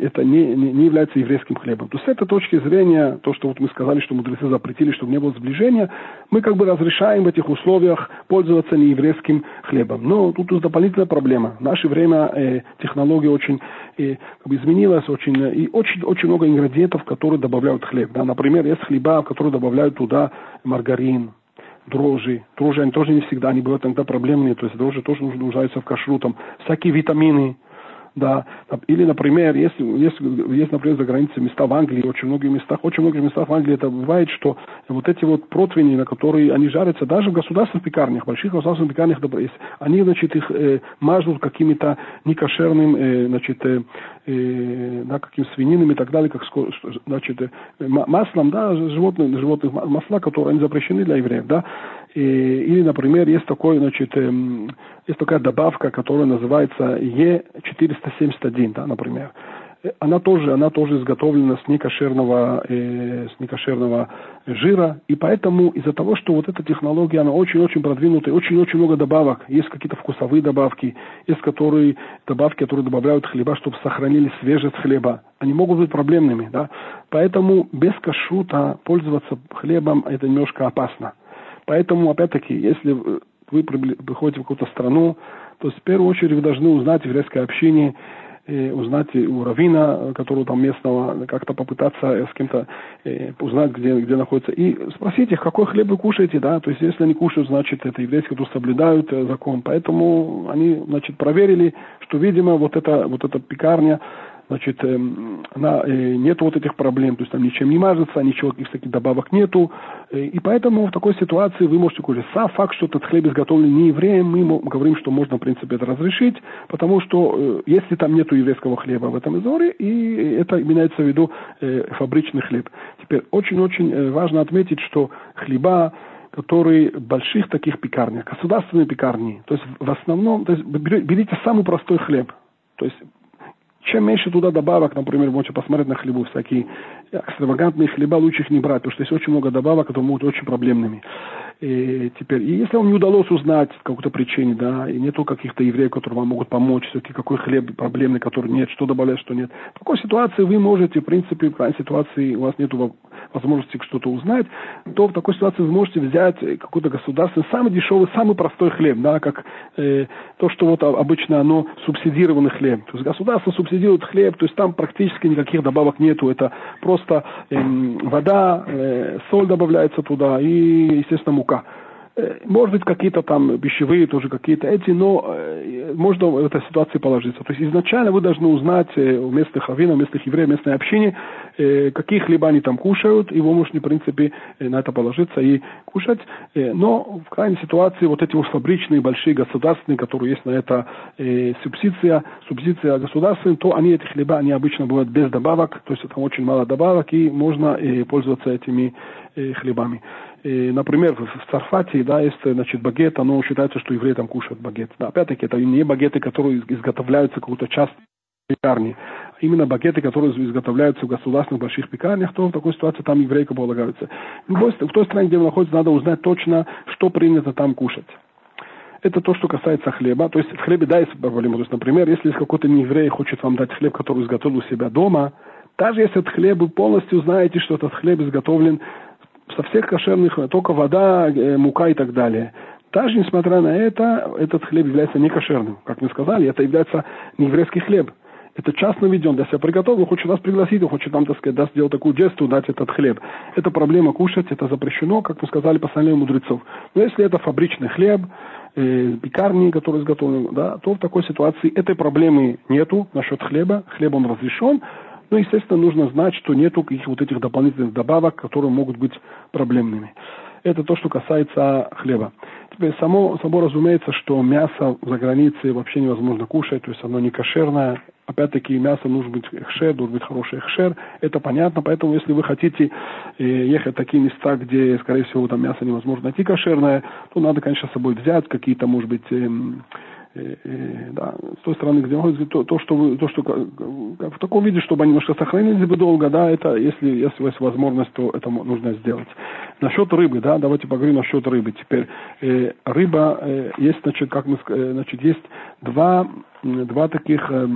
это не, не, не является еврейским хлебом. То есть с этой точки зрения, то, что вот мы сказали, что мудрецы запретили, чтобы не было сближения, мы как бы разрешаем в этих условиях пользоваться нееврейским хлебом. Но тут есть дополнительная проблема. В наше время э, технология очень э, как бы изменилась, очень, и очень, очень много ингредиентов, которые добавляют хлеб. Да? Например, есть хлеба, которые добавляют туда маргарин, дрожжи. Дрожжи, они тоже не всегда, они бывают иногда проблемные, то есть дрожжи тоже нуждаются в кашру, там, всякие витамины, да. Или, например, если, если есть, например, за границей места в Англии, очень многих местах, очень многих местах в Англии это бывает, что вот эти вот противни, на которые они жарятся, даже в государственных пекарнях, больших государственных пекарнях, они, значит, их э, мажут какими-то некошерным, э, значит, э, э, да, каким свининым и так далее, как, значит, э, маслом, да, животных, животных масла, которые они запрещены для евреев, да. И, или, например, есть такой, значит, э, есть такая добавка, которая называется Е471, да, например. Она тоже, она тоже изготовлена с некошерного, э, с некошерного жира, и поэтому из-за того, что вот эта технология, она очень-очень продвинутая, очень-очень много добавок, есть какие-то вкусовые добавки, есть которые, добавки, которые добавляют хлеба, чтобы сохранили свежесть хлеба, они могут быть проблемными, да, поэтому без кашрута пользоваться хлебом это немножко опасно. Поэтому, опять-таки, если вы приходите в какую-то страну, то в первую очередь вы должны узнать еврейское общение, узнать у равина, которого там местного, как-то попытаться с кем-то э, узнать, где, где находится, и спросить их, какой хлеб вы кушаете, да, то есть если они кушают, значит, это еврейские, которые соблюдают э, закон, поэтому они, значит, проверили, что, видимо, вот эта, вот эта пекарня, значит, эм, она, э, нет вот этих проблем, то есть там ничем не мажется, ничего, каких таких добавок нету, э, и поэтому в такой ситуации вы можете кушать. Сам факт, что этот хлеб изготовлен не евреем, мы говорим, что можно, в принципе, это разрешить, потому что э, если там нету еврейского хлеба в этом изоре, и это имеется в виду фабричный хлеб. Теперь очень-очень важно отметить, что хлеба, которые больших таких пекарнях, государственные пекарни, то есть в основном, то есть берите самый простой хлеб, то есть чем меньше туда добавок, например, можете посмотреть на хлебу, всякие экстравагантные хлеба лучше их не брать, потому что есть очень много добавок, которые могут быть очень проблемными. И теперь, и если вам не удалось узнать по какой-то причине, да, и нету каких-то евреев, которые вам могут помочь, все-таки какой хлеб проблемный, который нет, что добавлять, что нет. В такой ситуации вы можете, в принципе, в крайней ситуации у вас нет возможности что-то узнать, то в такой ситуации вы можете взять какой-то государственный, самый дешевый, самый простой хлеб, да, как э, то, что вот обычно оно субсидированный хлеб. То есть государство субсидирует хлеб, то есть там практически никаких добавок нету, это просто э, вода, э, соль добавляется туда и, естественно, мука может быть, какие-то там пищевые тоже какие-то эти, но э, можно в этой ситуации положиться. То есть изначально вы должны узнать э, у местных раввинов, у местных евреев, местной общине, какие хлеба они там кушают, и вы можете, в принципе, на это положиться и кушать. Но в крайней ситуации вот эти уж фабричные, большие, государственные, которые есть на это субсидия, субсидия государственная, то они, эти хлеба, они обычно бывают без добавок, то есть там очень мало добавок, и можно пользоваться этими хлебами. И, например, в Царфате, да, есть, значит, багет, оно считается, что евреи там кушают багет. Да, опять-таки, это не багеты, которые изготовляются какую-то часть пекарни, именно багеты, которые изготовляются в государственных больших пекарнях, то в такой ситуации там еврейка полагаются. В той стране, где вы находитесь, надо узнать точно, что принято там кушать. Это то, что касается хлеба. То есть в хлебе, да, есть проблема. То есть, например, если какой-то нееврей хочет вам дать хлеб, который изготовил у себя дома, даже если этот хлеб, вы полностью знаете, что этот хлеб изготовлен со всех кошерных, только вода, э, мука и так далее. Даже несмотря на это, этот хлеб является некошерным. Как мы сказали, это является нееврейский хлеб. Это частно веден, для себя приготовил, хочет нас пригласить, он хочет нам, так сказать, даст сделать такую жесту, дать этот хлеб. Это проблема кушать, это запрещено, как мы сказали, постановление мудрецов. Но если это фабричный хлеб, э, пекарни, который изготовлен, да, то в такой ситуации этой проблемы нету насчет хлеба. Хлеб он разрешен, но, естественно, нужно знать, что нету каких вот этих дополнительных добавок, которые могут быть проблемными. Это то, что касается хлеба. Теперь само, само разумеется, что мясо за границей вообще невозможно кушать, то есть оно не кошерное. Опять-таки мясо нужно быть хшер, должен быть хороший хшер. Это понятно, поэтому если вы хотите э, ехать в такие места, где, скорее всего, там мясо невозможно найти кошерное, то надо, конечно, с собой взять какие-то, может быть, эм, да, с той стороны, где то, то, что, вы, то, что в таком виде, чтобы они немножко сохранились бы долго, да, это, если, если есть возможность, то это нужно сделать. Насчет рыбы, да, давайте поговорим насчет рыбы. Теперь э, рыба, э, есть, значит, как мы, э, значит, есть два, два таких э,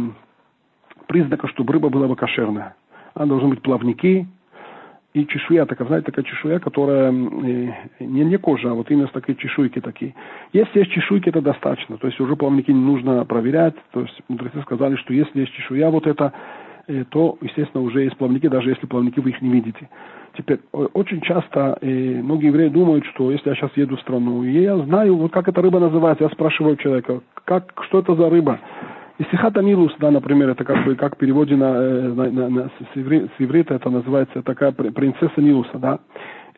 признака, чтобы рыба была бы кошерная. Она должны быть плавники, и чешуя, такая, знаете, такая чешуя, которая э, не, не кожа, а вот именно такие чешуйки такие. Если есть чешуйки, это достаточно. То есть уже плавники не нужно проверять. То есть мудрецы сказали, что если есть чешуя вот это, э, то, естественно, уже есть плавники, даже если плавники вы их не видите. Теперь, очень часто э, многие евреи думают, что если я сейчас еду в страну, и я знаю, вот как эта рыба называется, я спрашиваю человека, как, что это за рыба? Исихата Нилус, да, например, это как бы, как в переводе на, э, на, на, на, с, с иврита это называется такая принцесса Нилуса, да.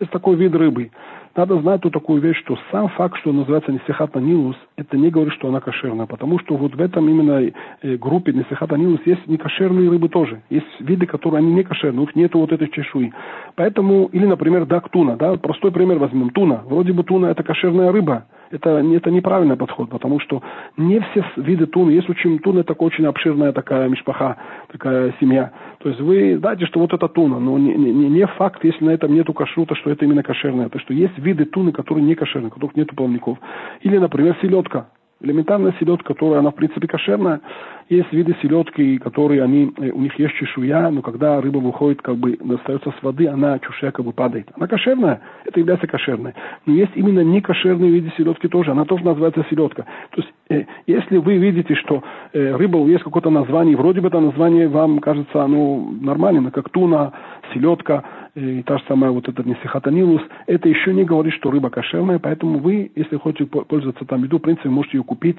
Есть такой вид рыбы. Надо знать ту такую вещь, что сам факт, что называется Несихата Нилус, это не говорит, что она кошерная, потому что вот в этом именно э, группе Несихата Нилус есть некошерные рыбы тоже. Есть виды, которые они не кошерные, у них нету вот этой чешуи. Поэтому, или, например, дак туна, да, простой пример возьмем, туна. Вроде бы туна это кошерная рыба, это, это неправильный подход, потому что не все виды туны, есть очень туна, это очень обширная такая мишпаха, такая семья. То есть вы знаете, что вот это туна, но не, не, не факт, если на этом нету кашрута, что это именно кошерное. То, что есть виды туны, которые не кошерные, у которых нету плавников. Или, например, селедка. Элементарная селедка, которая, она в принципе кошерная, есть виды селедки, которые они, э, у них есть чешуя, но когда рыба выходит, как бы достается с воды, она чешуя как бы падает. Она кошерная, это является кошерной. Но есть именно некошерные виды селедки тоже, она тоже называется селедка. То есть, э, если вы видите, что э, рыба есть какое-то название, вроде бы это название вам кажется оно нормальным, как туна, селедка, и та же самая вот этот несихатанилус, это еще не говорит, что рыба кошерная, поэтому вы, если хотите пользоваться там еду, в принципе, можете ее купить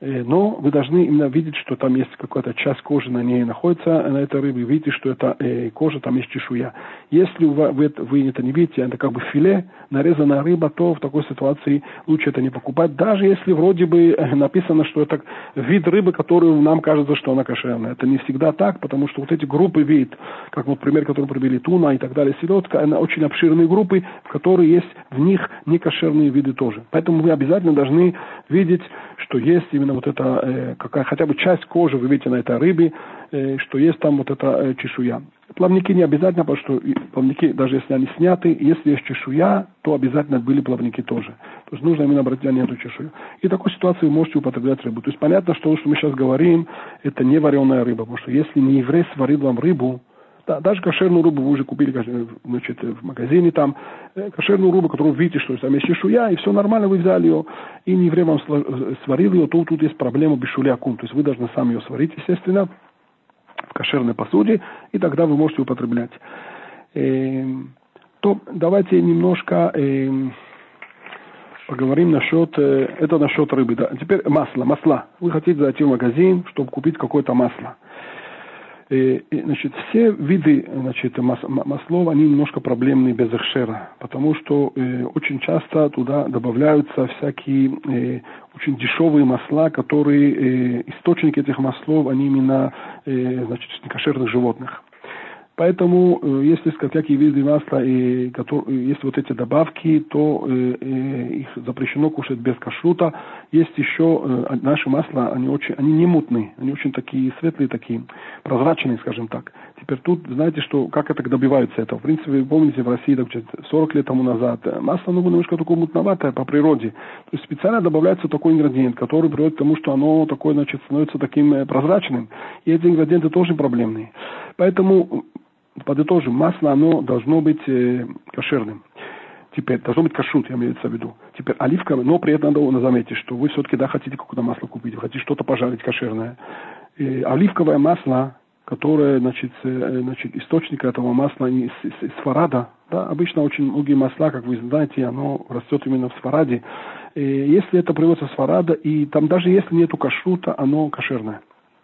но вы должны именно видеть, что там есть какая-то часть кожи на ней находится, на этой рыбе, видите, что это э, кожа, там есть чешуя. Если вы, вы, вы это не видите, это как бы филе, нарезанная рыба, то в такой ситуации лучше это не покупать, даже если вроде бы э, написано, что это вид рыбы, которую нам кажется, что она кошерная. Это не всегда так, потому что вот эти группы вид, как вот пример, который привели туна и так далее, селедка, это очень обширные группы, в которые есть в них некошерные виды тоже. Поэтому вы обязательно должны видеть, что есть именно вот эта, э, какая, хотя бы часть кожи, вы видите на этой рыбе, э, что есть там вот эта э, чешуя. Плавники не обязательно, потому что плавники, даже если они сняты, если есть чешуя, то обязательно были плавники тоже. То есть нужно именно обратить внимание на эту чешую. И в такой ситуации вы можете употреблять рыбу. То есть понятно, что то, что мы сейчас говорим, это не вареная рыба, потому что если не еврей сварил вам рыбу, да, даже кошерную рыбу вы уже купили значит, в магазине там, э, кошерную рыбу, которую видите, что там есть чешуя, и все нормально, вы взяли ее, и не время вам сварил ее, то тут есть проблема бешулякум. То есть вы должны сами ее сварить, естественно, в кошерной посуде, и тогда вы можете употреблять. Э, то давайте немножко э, поговорим насчет, э, это насчет рыбы. Да. Теперь масло, масла. Вы хотите зайти в магазин, чтобы купить какое-то масло. И, значит, все виды значит, мас, маслов, они немножко проблемные без эхшера, потому что э, очень часто туда добавляются всякие э, очень дешевые масла, которые, э, источники этих маслов, они именно э, значит, некошерных животных. Поэтому, э, если какие виды масла, и, есть вот эти добавки, то э, э, их запрещено кушать без кашрута. Есть еще э, наши масла, они, очень, они не мутные, они очень такие светлые, такие прозрачные, скажем так. Теперь тут, знаете, что, как это добиваются этого? В принципе, вы помните, в России так, 40 лет тому назад масло ну, немножко такое мутноватое по природе. То есть специально добавляется такой ингредиент, который приводит к тому, что оно такое, значит, становится таким прозрачным. И эти ингредиенты тоже проблемные. Поэтому подытожим, масло, оно должно быть э, кошерным. Теперь, должно быть кашрут, я имею в виду. Теперь оливковое, но при этом надо заметить, что вы все-таки, да, хотите какое-то масло купить, вы хотите что-то пожарить кошерное. И оливковое масло, которое, значит, э, значит, источник этого масла из, из, из Фарада, да, обычно очень многие масла, как вы знаете, оно растет именно в Сфараде. И если это приводится с Фарада, и там даже если нету кашрута, оно кошерное.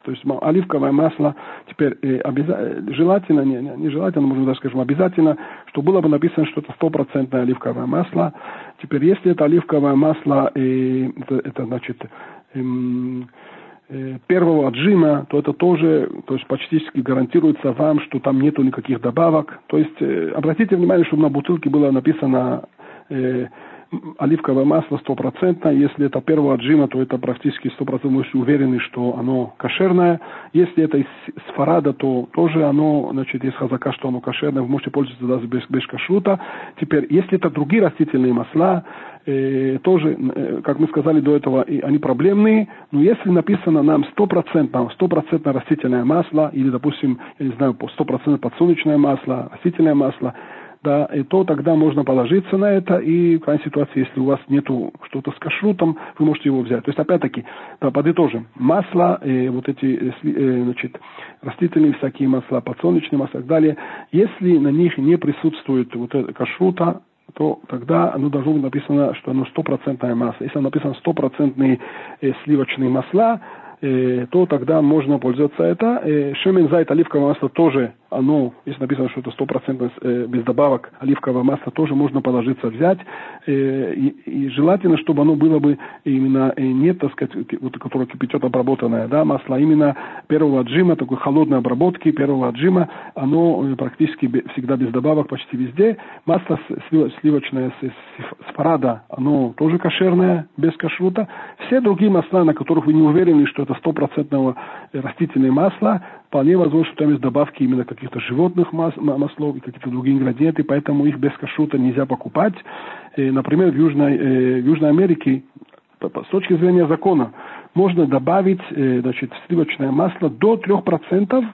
То есть оливковое масло, теперь э, обяза- желательно, не, не, не желательно, можно даже скажем, обязательно, чтобы было бы написано, что это стопроцентное оливковое масло. Теперь, если это оливковое масло, э, это, это значит эм, э, первого отжима, то это тоже, то есть почти гарантируется вам, что там нету никаких добавок. То есть э, обратите внимание, чтобы на бутылке было написано э, оливковое масло стопроцентное. Если это первого отжима, то это практически стопроцентно вы уверены, что оно кошерное. Если это из сфарада, то тоже оно, значит, есть хазака, что оно кошерное. Вы можете пользоваться даже без, без кашрута. Теперь, если это другие растительные масла, э, тоже, э, как мы сказали до этого, и они проблемные, но если написано нам стопроцентно, стопроцентно растительное масло, или, допустим, я не знаю, стопроцентно подсолнечное масло, растительное масло, да, и то тогда можно положиться на это, и в крайней ситуации, если у вас нету что-то с кашрутом, вы можете его взять. То есть, опять-таки, да, подытожим, масло, э, вот эти, э, э, значит, растительные всякие масла, подсолнечные масла и так далее, если на них не присутствует вот это кашрута, то тогда оно должно быть написано, что оно стопроцентное масло. Если оно написано стопроцентные э, сливочные масла, э, то тогда можно пользоваться это. Э, шемен оливковое масло тоже оно, если написано, что это стопроцентно э, без добавок, оливковое масло тоже можно положиться взять. Э, и, и желательно, чтобы оно было бы именно э, не, так сказать, вот, которое кипятет обработанное да, масло, а именно первого отжима, такой холодной обработки первого отжима, оно практически всегда без добавок почти везде. Масло сливочное с фарада, оно тоже кошерное, без кашрута. Все другие масла, на которых вы не уверены, что это стопроцентного растительное масло, вполне возможно, что там есть добавки именно каких-то животных мас маслов и какие-то другие ингредиенты, поэтому их без кашрута нельзя покупать. И, например, в Южной, э, в Южной Америке с точки зрения закона можно добавить э, значит, сливочное масло до 3%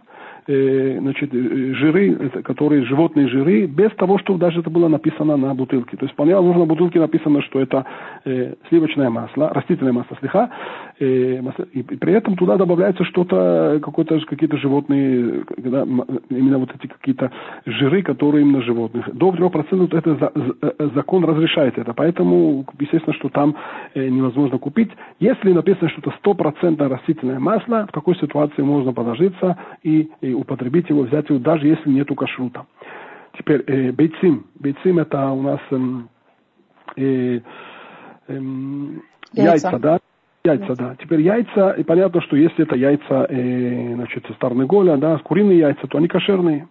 э, значит, э, жиры, которые животные жиры, без того, чтобы даже это было написано на бутылке. То есть вполне возможно на бутылке написано, что это э, сливочное масло, растительное масло слегка, э, масло, и, и при этом туда добавляется что-то, какое-то, какие-то животные, да, именно вот эти какие-то жиры, которые именно животных. До 3% это за, за, закон разрешает это, поэтому естественно, что там э, невозможно купить. Если написано, что это стопроцентное растительное масло, в такой ситуации можно положиться и, и употребить его, взять его, даже если нету кашрута. Теперь э, бейцим. Бейцим это у нас эм, э, э, яйца. яйца, да? Яйца, яйца, да. Теперь яйца, и понятно, что если это яйца, э, значит, старныголя, да, куриные яйца, то они кошерные.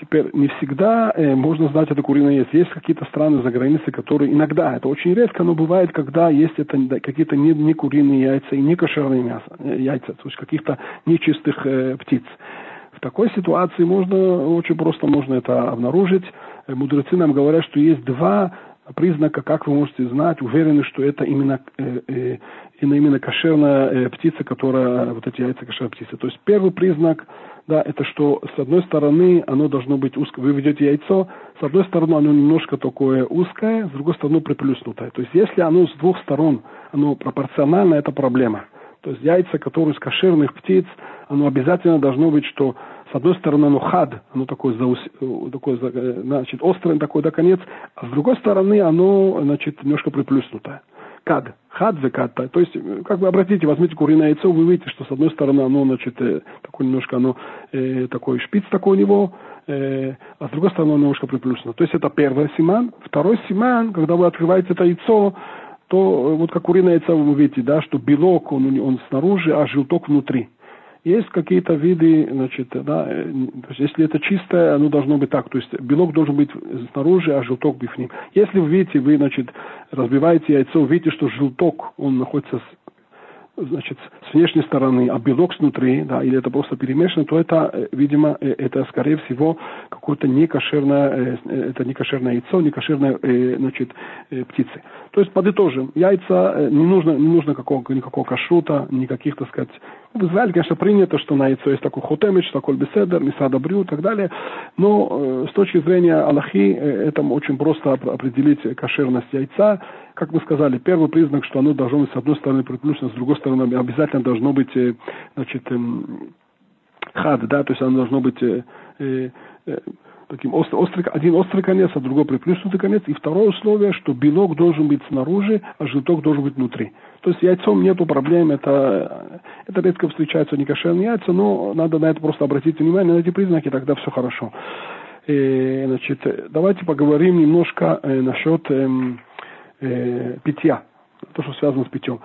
Теперь не всегда э, можно знать, это куриное яйцо. Есть какие-то страны за границей, которые иногда, это очень редко, но бывает, когда есть это какие-то не, не куриные яйца и не кошерные мясо, э, яйца, то есть каких-то нечистых э, птиц. В такой ситуации можно, очень просто можно это обнаружить. Э, мудрецы нам говорят, что есть два признака, как вы можете знать, уверены, что это именно, э, э, именно кошерная э, птица, которая, вот эти яйца кошерной птицы. То есть первый признак, да, это что с одной стороны оно должно быть узкое. Вы ведете яйцо, с одной стороны оно немножко такое узкое, с другой стороны приплюснутое. То есть если оно с двух сторон, оно пропорционально, это проблема. То есть яйца, которые из кошерных птиц, оно обязательно должно быть, что с одной стороны оно хад, оно такое, заус, такое значит, острое такое до конец, а с другой стороны оно, значит, немножко приплюснутое. Кад. Хад за кад. То есть, как вы обратите, возьмите куриное яйцо, вы видите, что с одной стороны оно, значит, э, такое немножко, оно, э, такой шпиц такой у него, э, а с другой стороны оно немножко приплюснуто. То есть это первый симан. Второй симан, когда вы открываете это яйцо, то вот как куриное яйцо вы видите, да, что белок, он, он снаружи, а желток внутри. Есть какие-то виды, значит, да, э, то есть если это чистое, оно должно быть так, то есть белок должен быть снаружи, а желток в ним. Если вы видите, вы, значит, разбиваете яйцо, видите, что желток, он находится значит, с внешней стороны, а белок снутри, да, или это просто перемешано, то это, э, видимо, э, это, скорее всего, какое-то некошерное, э, это некошерное яйцо, некошерная, значит, птицы. То есть подытожим, яйца, не нужно, не нужно какого, никакого кашрута, никаких, так сказать, в Израиле, конечно, принято, что на яйцо есть такой хотемич, такой беседер, мисада брю и так далее, но с точки зрения Аллахи, это очень просто определить кошерность яйца, как мы сказали, первый признак, что оно должно быть с одной стороны приплюснуто, с другой стороны обязательно должно быть, э, значит, эм, хад, да, то есть оно должно быть э, э, таким острый, острый, один острый конец, а другой приплюснутый конец. И второе условие, что белок должен быть снаружи, а желток должен быть внутри. То есть яйцом нету проблем, это, это редко встречаются некошерные яйца, но надо на это просто обратить внимание, на эти признаки, тогда все хорошо. И, значит, давайте поговорим немножко э, насчет э, э, питья, то, что связано с питьем.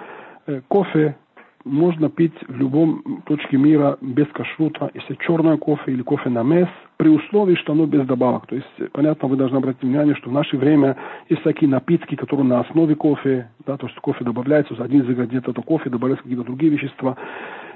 Э, кофе можно пить в любом точке мира без кашрута, если черное кофе или кофе на мес, при условии, что оно без добавок. То есть, понятно, вы должны обратить внимание, что в наше время есть такие напитки, которые на основе кофе, да, то есть кофе добавляется, один из ингредиентов это кофе, добавляются какие-то другие вещества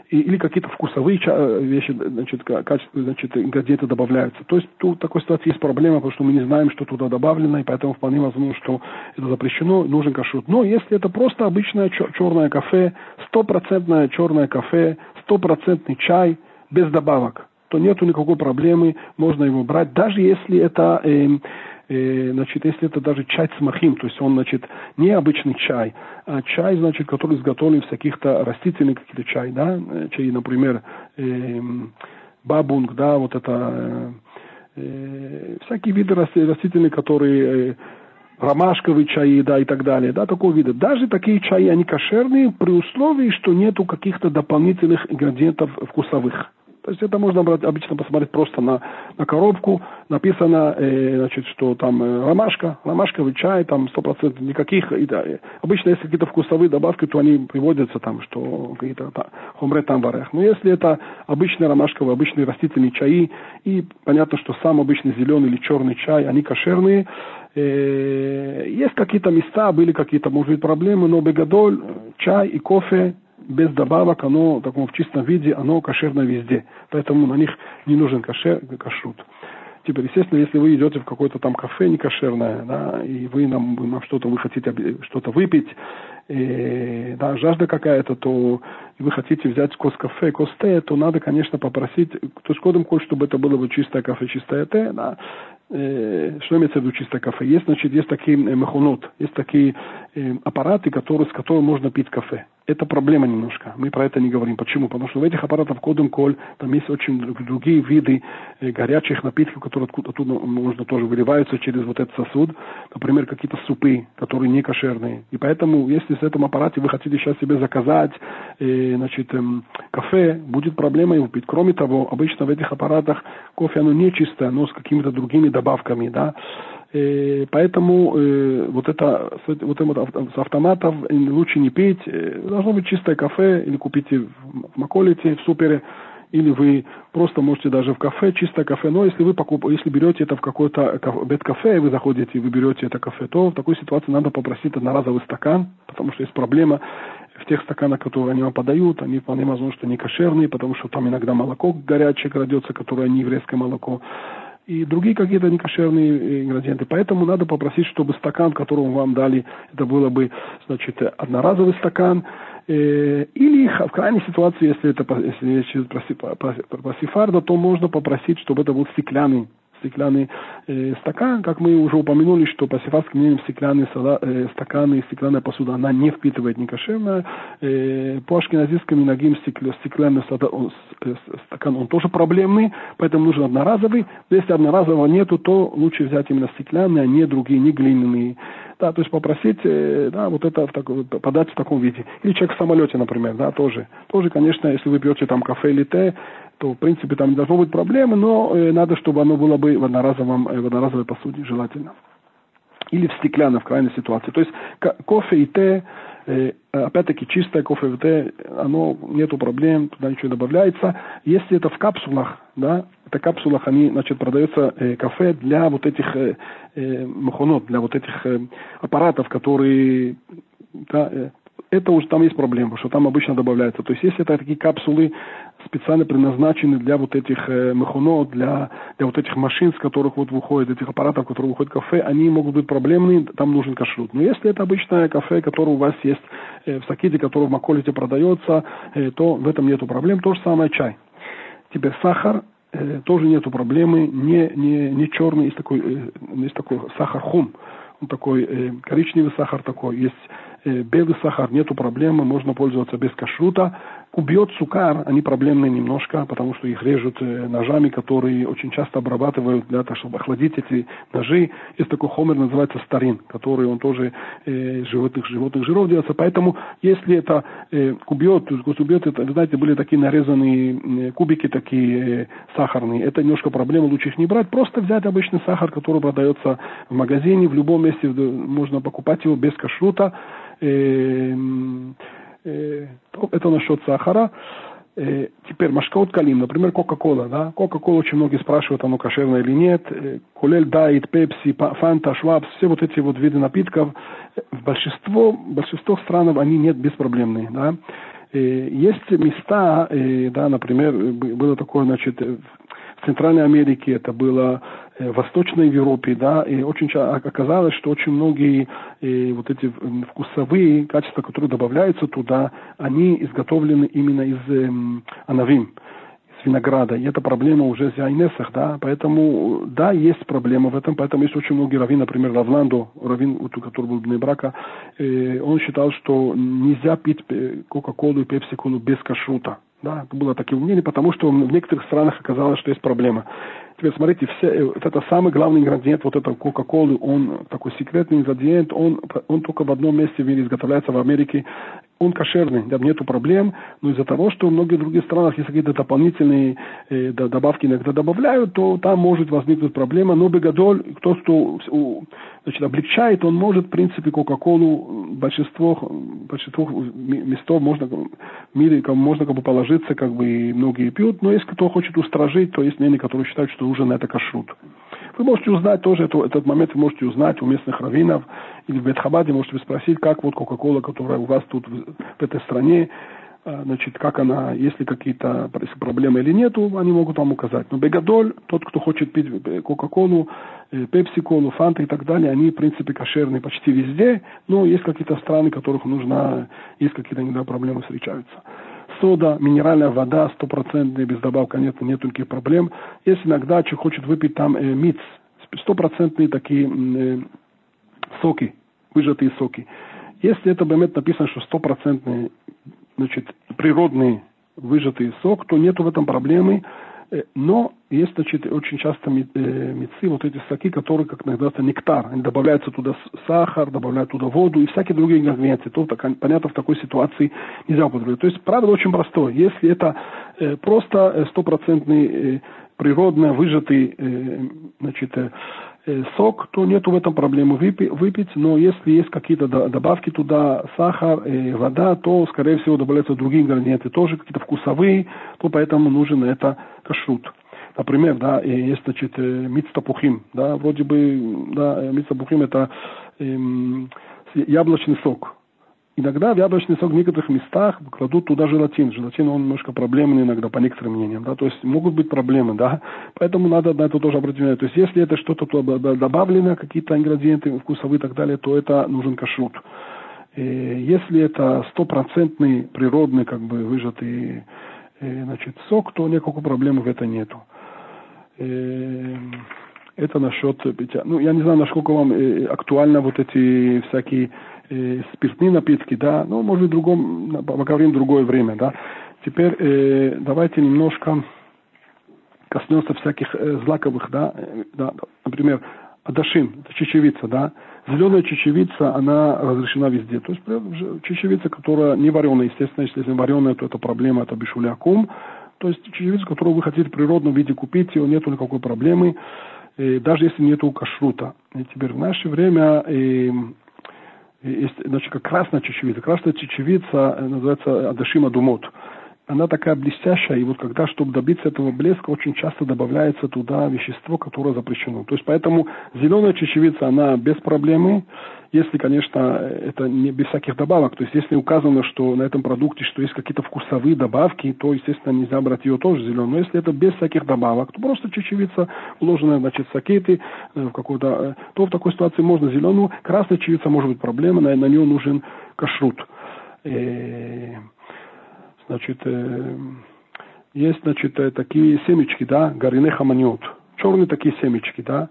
или какие-то вкусовые э, вещи, значит, качества, значит, ингредиенты добавляются. То есть тут в такой ситуации есть проблема, потому что мы не знаем, что туда добавлено, и поэтому вполне возможно, что это запрещено, нужен кашрут. Но если это просто обычное черное кафе, стопроцентное черное кафе, стопроцентный чай, без добавок, то нету никакой проблемы, можно его брать, даже если это э, э, значит, если это даже чай с махим, то есть он, значит, не обычный чай, а чай, значит, который изготовлен из каких-то растительных каких-то чай, да, э, чай, например, э, бабунг, да, вот это, э, э всякие виды растительные, которые э, ромашковые чаи, да, и так далее, да, такого вида. Даже такие чаи, они кошерные при условии, что нету каких-то дополнительных ингредиентов вкусовых. То есть это можно обычно посмотреть просто на, на коробку, написано, э, значит, что там э, ромашка, ромашковый чай, там 100% никаких, и, да, обычно если какие-то вкусовые добавки, то они приводятся там, что какие-то та, хомре там варех. Но если это обычный ромашковый, обычный растительный чаи, и понятно, что сам обычный зеленый или черный чай, они кошерные, э, есть какие-то места, были какие-то, может быть, проблемы, но бегадоль, чай и кофе без добавок, оно в таком в чистом виде, оно кошерно везде. Поэтому на них не нужен кашер, кашрут. Теперь, естественно, если вы идете в какое-то там кафе некошерное, да, и вы нам, вы нам что-то, вы хотите что-то выпить, и, да, жажда какая-то, то вы хотите взять кос кафе, кос те, то надо, конечно, попросить, то есть кодом коль, чтобы это было бы чистое кафе, чистое те, да, э, что имеется в виду чистое кафе? Есть, значит, есть такие э, мехонот, есть такие э, аппараты, которые, с которыми можно пить кафе это проблема немножко. Мы про это не говорим. Почему? Потому что в этих аппаратах кодом коль там есть очень другие виды э, горячих напитков, которые откуда, оттуда можно тоже выливаются через вот этот сосуд. Например, какие-то супы, которые не кошерные. И поэтому, если с этим аппарате вы хотите сейчас себе заказать э, значит, э, кафе, будет проблема его пить. Кроме того, обычно в этих аппаратах кофе оно не чистое, оно с какими-то другими добавками. Да? Э, поэтому э, вот это вот это с автоматов лучше не пить. Э, должно быть чистое кафе или купите в Маколите, в супере, или вы просто можете даже в кафе, чистое кафе. Но если вы покуп... если берете это в какой-то бет-кафе, и вы заходите и вы берете это кафе, то в такой ситуации надо попросить одноразовый стакан, потому что есть проблема в тех стаканах, которые они вам подают, они вполне возможно, что не кошерные, потому что там иногда молоко горячее крадется, которое не еврейское молоко и другие какие-то некошерные ингредиенты. Поэтому надо попросить, чтобы стакан, который вам дали, это было бы, значит, одноразовый стакан, э, или в крайней ситуации, если это если речь идет про, сифарда, то можно попросить, чтобы это был стеклянный стеклянный э, стакан. Как мы уже упомянули, что по сифатским мнениям стеклянные сала, э, стаканы, стеклянная посуда, она не впитывает некошерное. Э, по ашкеназийским ногим стеклянный э, стакан, он тоже проблемный, поэтому нужен одноразовый. Если одноразового нету, то лучше взять именно стеклянный, а не другие, не глиняные. Да, то есть попросить, э, да, вот это в так, подать в таком виде. Или человек в самолете, например, да, тоже. Тоже, конечно, если вы пьете там кафе или те, то, в принципе, там не должно быть проблемы, но э, надо, чтобы оно было бы в одноразовом, э, в одноразовой посуде, желательно. или в стеклянной в крайней ситуации. То есть кофе и те, э, опять-таки чистое кофе и те, оно нету проблем, туда ничего не добавляется. Если это в капсулах, да, это капсулах, они, значит, продается э, кафе для вот этих э, для вот этих аппаратов, которые да, это уже там есть проблема, что там обычно добавляется. То есть если это такие капсулы специально предназначены для вот этих э, мехонот, для, для вот этих машин, с которых вот выходит, этих аппаратов, которые выходят кафе, они могут быть проблемные, там нужен кашрут. Но если это обычное кафе, которое у вас есть э, в Сакиде, которое в Маколите продается, э, то в этом нету проблем. То же самое чай. Теперь сахар, э, тоже нету проблемы, не, не, не черный, есть такой, э, есть такой сахар хум, он такой э, коричневый сахар такой, есть белый сахар, нету проблемы, можно пользоваться без кашрута убьет сукар, они проблемные немножко, потому что их режут э, ножами, которые очень часто обрабатывают для того, чтобы охладить эти ножи. Есть такой хомер, называется старин, который он тоже э, животных, животных жиров делается. Поэтому, если это э, убьет, убьет, это, знаете, были такие нарезанные э, кубики такие э, сахарные, это немножко проблема, лучше их не брать. Просто взять обычный сахар, который продается в магазине, в любом месте можно покупать его без кашрута. Э, Э, это насчет сахара. Э, теперь машкаут калим, например, Кока-Кола. Да? Кока-Кола очень многие спрашивают, оно кошерное или нет. Э, Кулель, Дайт, Пепси, Фанта, Швабс, все вот эти вот виды напитков, в большинство, большинство стран они нет беспроблемные. Да? Есть места, да, например, было такое, значит, в Центральной Америке, это было Восточной Европе, да, и очень оказалось, что очень многие э, вот эти вкусовые качества, которые добавляются туда, они изготовлены именно из эм, анавим, винограда. И это проблема уже в Айнесах, да, поэтому, да, есть проблема в этом, поэтому есть очень многие раввин, например, Равландо, раввин, который был в брака, э, он считал, что нельзя пить э, Кока-Колу и Пепси-Колу без кашрута. Да, было такие мнения, потому что в некоторых странах оказалось, что есть проблема. Теперь смотрите, все, э, вот это самый главный ингредиент вот этого Кока-Колы, он такой секретный ингредиент, он, он только в одном месте в мире изготовляется в Америке, он кошерный, да, нету проблем, но из-за того, что в многих других странах есть какие-то дополнительные э, добавки иногда добавляют, то там может возникнуть проблема, но бегадоль, кто что значит, облегчает, он может, в принципе, Кока-Колу большинство, большинство местов можно, в мире можно как бы положиться, как бы и многие пьют, но если кто хочет устражить, то есть мнение, которые считают, что нужен это кашрут. Вы можете узнать тоже это, этот момент, вы можете узнать у местных раввинов или в Бетхабаде, можете спросить, как вот Кока-Кола, которая у вас тут в, в этой стране, а, значит, как она, есть ли какие-то проблемы или нету, они могут вам указать. Но Бегадоль, тот, кто хочет пить э, Кока-Колу, э, Пепси-Колу, Фанты и так далее, они, в принципе, кошерные почти везде, но есть какие-то страны, которых нужна, есть какие-то иногда проблемы встречаются. Сода, минеральная вода, стопроцентная, без добавка нет, нет никаких проблем. Есть иногда, человек хочет выпить там э, миц, стопроцентные такие э, соки, выжатые соки. Если это момент написано, что стопроцентные значит, природный выжатый сок, то нету в этом проблемы. Э, но есть, значит, очень часто э, мецы, вот эти соки, которые, как называется, нектар. Они добавляются туда сахар, добавляют туда воду и всякие другие ингредиенты. То, понятно, в такой ситуации нельзя употреблять. То есть правило очень простое. Если это э, просто стопроцентный природно выжатый значит, Э, сок, то нету в этом проблемы выпить, но если есть какие-то добавки туда, сахар, э, вода, то, скорее всего, добавляются другие ингредиенты, тоже какие-то вкусовые, то поэтому нужен это кашрут. Например, да, есть, значит, э, мицтапухим, да, вроде бы, да, мицтапухим это эм, яблочный сок, Иногда в яблочный сок в некоторых местах кладут туда желатин. Желатин, он немножко проблемный иногда, по некоторым мнениям. Да? То есть могут быть проблемы, да. Поэтому надо на это тоже обратить внимание. То есть если это что-то добавлено, какие-то ингредиенты вкусовые и так далее, то это нужен кашрут. Если это стопроцентный природный, как бы выжатый э, значит, сок, то никакой проблемы в этом нету. И это насчет питья. Ну, я не знаю, насколько вам э, актуально вот эти всякие э, спиртные напитки, да, ну, может в другом, поговорим в другое время, да. Теперь э, давайте немножко коснемся всяких э, злаковых, да, э, да, например, адашим, это чечевица, да, зеленая чечевица, она разрешена везде, то есть чечевица, которая не вареная, естественно, если вареная, то это проблема, это бишулякум, то есть чечевица, которую вы хотите в природном виде купить, ее нету никакой проблемы, э, даже если нету кашрута. И теперь в наше время э, есть, значит, как красная чечевица. Красная чечевица называется адашима думот она такая блестящая, и вот когда, чтобы добиться этого блеска, очень часто добавляется туда вещество, которое запрещено. То есть поэтому зеленая чечевица, она без проблемы, если, конечно, это не без всяких добавок. То есть если указано, что на этом продукте, что есть какие-то вкусовые добавки, то, естественно, нельзя брать ее тоже зеленую. Но если это без всяких добавок, то просто чечевица, уложенная, значит, сакеты, э, в какую-то, э, то в такой ситуации можно зеленую. Красная чечевица может быть проблема, на, на нее нужен кашрут. Значит, э, есть, значит, э, такие семечки, да, гарине хаманьот. Черные такие семечки, да.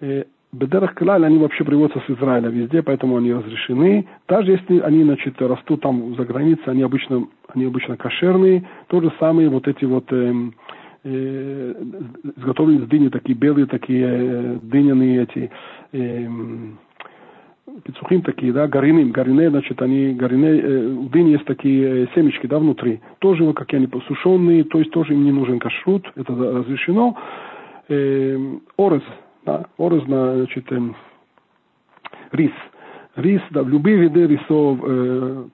Э, Бедерах Клаль, они вообще приводятся с Израиля везде, поэтому они разрешены. Даже если они, значит, растут там за границей, они обычно, они обычно кошерные. То же самое вот эти вот э, э, изготовленные из дыни, такие белые, такие э, дыняные эти э, пиццухим такие, да, горины, горины, значит, они, горины, э, у дыни есть такие э, семечки, да, внутри. Тоже, как они посушенные, то есть тоже им не нужен кашрут, это разрешено. Э, орез, да, орез, значит, э, рис. Рис, да, в любые виды рисов, э,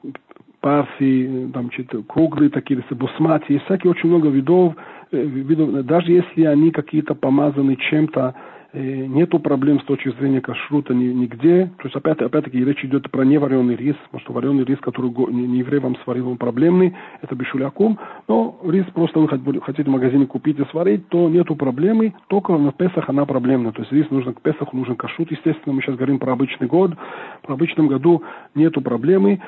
парси, там, значит, круглые такие рисы, бусмати, есть всякие очень много видов, э, видов, даже если они какие-то помазаны чем-то, нету проблем с точки зрения кашрута нигде. То есть опять, опять-таки речь идет про невареный рис, потому что вареный рис, который не еврей вам сварил, он проблемный, это бешулякум. Но рис просто вы хотите в магазине купить и сварить, то нету проблемы, только на Песах она проблемная. То есть рис нужно к Песаху, нужен кашрут. Естественно, мы сейчас говорим про обычный год. В обычном году нету проблемы.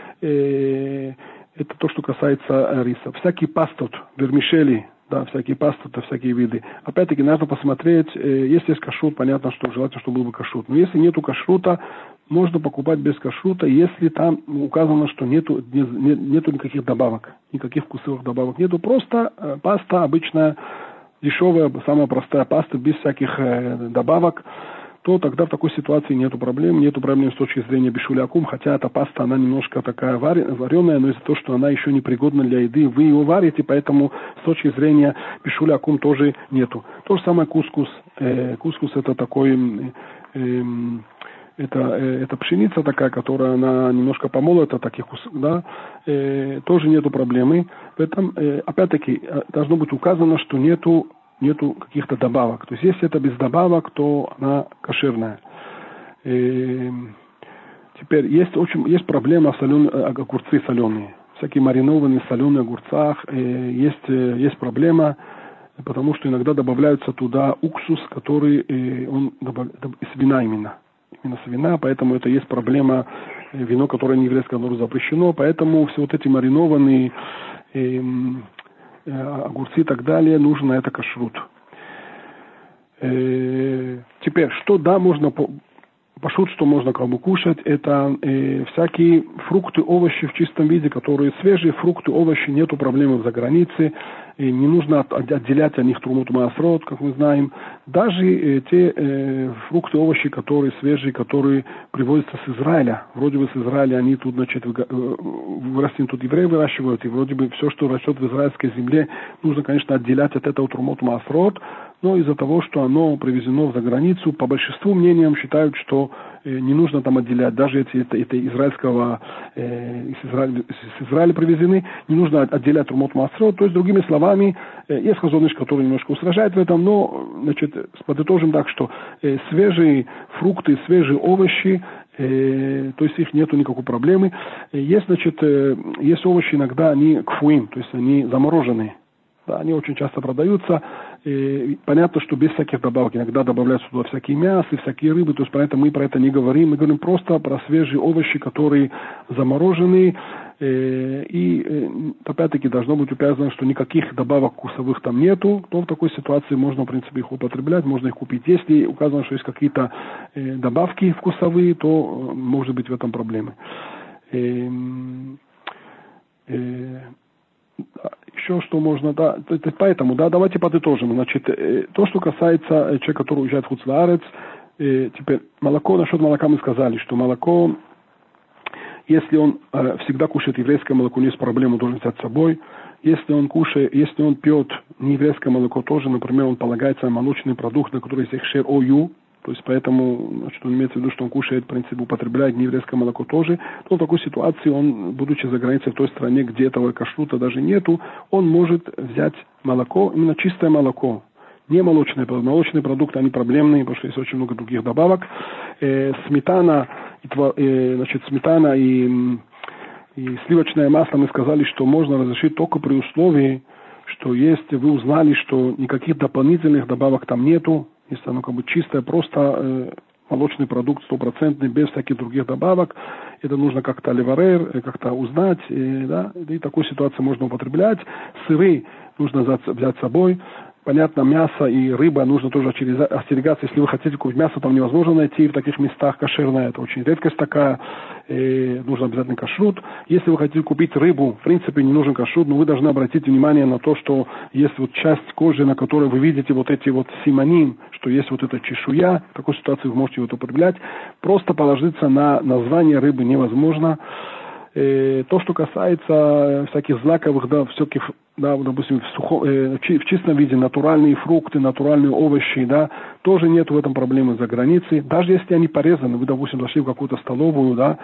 Это то, что касается риса. Всякий пастот, вермишели, да, всякие пасты, всякие виды. Опять-таки, надо посмотреть, э, если есть кашрут, понятно, что желательно, чтобы был бы кашрут. Но если нету кашрута, можно покупать без кашрута, если там указано, что нету, не, нету никаких добавок, никаких вкусовых добавок нету, просто э, паста обычная, дешевая, самая простая паста, без всяких э, добавок то тогда в такой ситуации нету проблем, нету проблем с точки зрения бешулякум, хотя эта паста, она немножко такая вареная, но из-за того, что она еще не пригодна для еды, вы ее варите, поэтому с точки зрения бешулякум тоже нету. То же самое кускус. Э, кускус это такой... Э, это, это пшеница такая, которая она немножко помолота, таких, да, э, тоже нету проблемы. В этом, э, опять-таки, э, должно быть указано, что нету нету каких-то добавок. То есть если это без добавок, то она кошерная. И теперь есть очень есть проблема соленые, э, огурцы соленые. Всякие маринованные соленые огурцах. Есть, э, есть проблема, потому что иногда добавляются туда уксус, который э, он из вина именно. Именно с вина, поэтому это есть проблема вино, которое не еврейское, оно запрещено. Поэтому все вот эти маринованные эм, Э, огурцы и так далее, нужно это кашрут. Э, теперь, что да, можно пошут, что можно как бы кушать, это э, всякие фрукты, овощи в чистом виде, которые свежие, фрукты, овощи, нету проблем за границей, и не нужно отделять от них трумут маасрот, как мы знаем. Даже э, те э, фрукты, овощи, которые свежие, которые привозятся с Израиля, вроде бы с Израиля они тут, значит, э, вырастим, тут евреи выращивают, и вроде бы все, что растет в израильской земле, нужно, конечно, отделять от этого трумот маасрот, но из-за того, что оно привезено за границу, по большинству мнениям считают, что э, не нужно там отделять, даже если это, это израильского, э, из, Израиля, из Израиля привезены, не нужно отделять Румот Масро, то есть, другими словами, э, есть хазоныш, который немножко устражает в этом, но, значит, подытожим так, что э, свежие фрукты, свежие овощи, э, то есть их нету никакой проблемы. Э, есть, значит, э, есть овощи иногда, они кфуим, то есть они замороженные, да, они очень часто продаются, и понятно, что без всяких добавок. Иногда добавляются туда всякие мясы, всякие рыбы. То есть про это мы про это не говорим. Мы говорим просто про свежие овощи, которые заморожены. Э, и э, опять-таки должно быть указано, что никаких добавок вкусовых там нету, то в такой ситуации можно, в принципе, их употреблять, можно их купить. Если указано, что есть какие-то э, добавки вкусовые, то может быть в этом проблемы. Еще что можно, да, поэтому, да, давайте подытожим. Значит, э, то, что касается э, человека, который уезжает в Хуцлаарец, э, теперь молоко, насчет молока мы сказали, что молоко, Если он всегда кушает еврейское молоко, не есть проблем, он должен взять с собой. Если он кушает, если он пьет нееврейское молоко тоже, например, он полагается на молочный продукт, на который есть шер ою, то есть поэтому, значит, он имеется в виду, что он кушает, в принципе, употребляет нееврейское молоко тоже, то в такой ситуации он, будучи за границей в той стране, где этого кашрута даже нету, он может взять молоко, именно чистое молоко, не молочные продукты. Молочные продукты, они проблемные, потому что есть очень много других добавок. Э, сметана, и, э, значит, сметана и, и сливочное масло мы сказали, что можно разрешить только при условии, что если вы узнали, что никаких дополнительных добавок там нету, если оно как бы чистое, просто э, молочный продукт стопроцентный, без всяких других добавок. Это нужно как-то ливарер, э, как-то узнать, и, да, и такую ситуацию можно употреблять. Сыры нужно взять с собой. Понятно, мясо и рыба нужно тоже остерегаться. Если вы хотите купить мясо, там невозможно найти в таких местах кошерное. Это очень редкость такая. И нужно обязательно кашрут. Если вы хотите купить рыбу, в принципе, не нужен кашрут, но вы должны обратить внимание на то, что есть вот часть кожи, на которой вы видите вот эти вот симоним, что есть вот эта чешуя. В такой ситуации вы можете вот употреблять. Просто положиться на название рыбы невозможно. Э, то, что касается всяких злаковых, да, всяких, да, допустим, в, сухо, э, в чистом виде натуральные фрукты, натуральные овощи, да, тоже нет в этом проблемы за границей. Даже если они порезаны, вы, допустим, зашли в какую-то столовую, да,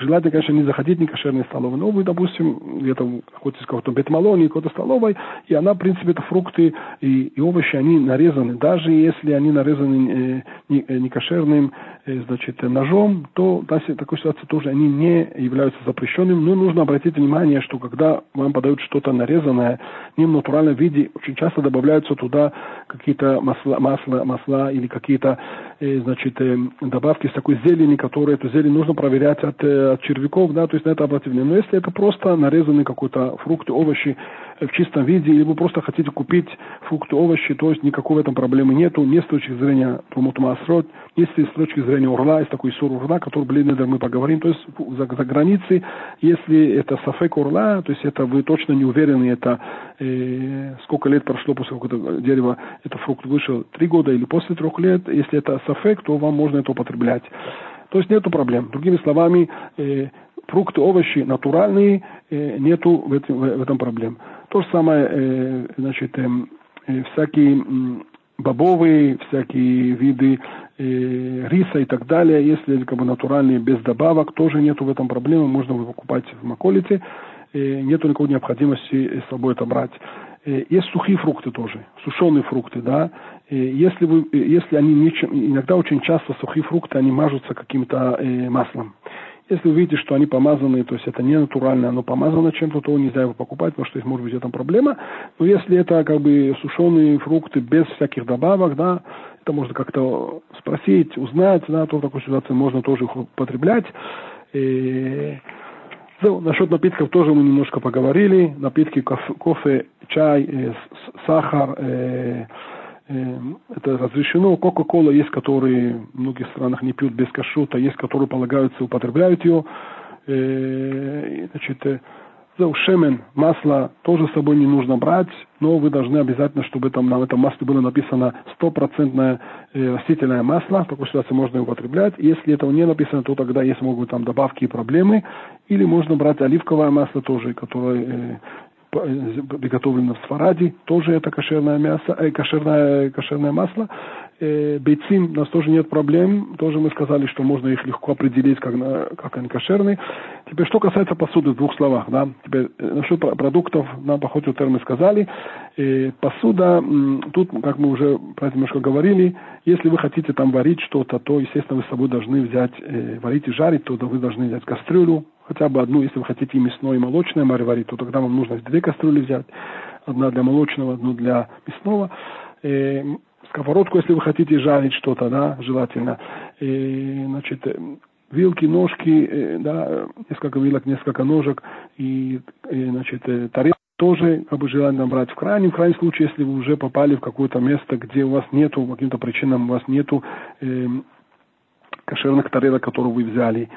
Желательно, конечно, не заходить в некошерные столовые, но вы, допустим, где-то в каком-то бетмалоне, какой-то столовой, и она, в принципе, это фрукты и, и овощи, они нарезаны. Даже если они нарезаны э, э, некошерным э, значит, ножом, то в такой ситуации тоже они не являются запрещенными. Но нужно обратить внимание, что когда вам подают что-то нарезанное не в натуральном виде, очень часто добавляются туда какие-то масла, масла, масла или какие-то э, значит, э, добавки с такой зелени, которые эту зелень нужно проверять от э, от червяков, да, то есть на это обратить внимание. Но если это просто нарезанный какой-то фрукты, овощи в чистом виде, или вы просто хотите купить фрукты, овощи, то есть никакой в этом проблемы нету, не с точки зрения Тумутмасрот, не с точки зрения урла, есть такой сур урла, который, блин, мы поговорим, то есть за, за границей, если это сафек урла, то есть это вы точно не уверены, это э, сколько лет прошло после какого-то дерева, это фрукт вышел, три года или после трех лет, если это сафек, то вам можно это употреблять. То есть нету проблем. Другими словами, э, фрукты, овощи натуральные, э, нету в этом, в этом проблем. То же самое, э, значит, э, э, всякие бобовые, всякие виды э, риса и так далее, если как бы натуральные, без добавок, тоже нету в этом проблемы, можно покупать в Маколите, нету никакой необходимости с собой это брать. Есть сухие фрукты тоже, сушеные фрукты, да, если, вы, если они не, иногда очень часто сухие фрукты, они мажутся каким-то маслом. Если вы видите, что они помазаны, то есть это не натурально, оно помазано чем-то, то нельзя его покупать, потому что есть, может быть, это проблема. Но если это как бы сушеные фрукты без всяких добавок, да, это можно как-то спросить, узнать, да, то в такой ситуации можно тоже их употреблять. И... Ну, насчет напитков тоже мы немножко поговорили. Напитки кофе, кофе чай, э, сахар, э, это разрешено. Кока-кола есть, которые в многих странах не пьют без кашута, есть, которые полагаются, употребляют ее. Э, значит, э, шемен, масло тоже с собой не нужно брать, но вы должны обязательно, чтобы там на этом масле было написано стопроцентное э, растительное масло, в такой ситуации можно его употреблять. Если этого не написано, то тогда есть могут там добавки и проблемы. Или можно брать оливковое масло тоже, которое приготовлено в Сфараде, тоже это кошерное мясо, э, кошерное, кошерное масло. Э, бейцим, у нас тоже нет проблем, тоже мы сказали, что можно их легко определить, как, на, как они кошерные. Теперь, что касается посуды, в двух словах, да, теперь, э, насчет продуктов, нам по ходу мы сказали, э, посуда, тут, как мы уже про это немножко говорили, если вы хотите там варить что-то, то, естественно, вы с собой должны взять, э, варить и жарить, то вы должны взять кастрюлю, хотя бы одну, если вы хотите и мясное, и молочное море варить, то тогда вам нужно две кастрюли взять. Одна для молочного, одну для мясного. И э, сковородку, если вы хотите жарить что-то, да, желательно. И, значит, э, вилки, ножки, э, да, несколько вилок, несколько ножек и, и значит, тарелки тоже как бы желательно брать в крайнем, в крайнем случае, если вы уже попали в какое-то место, где у вас нету, по каким-то причинам у вас нету э, кошерных тарелок, которые вы взяли,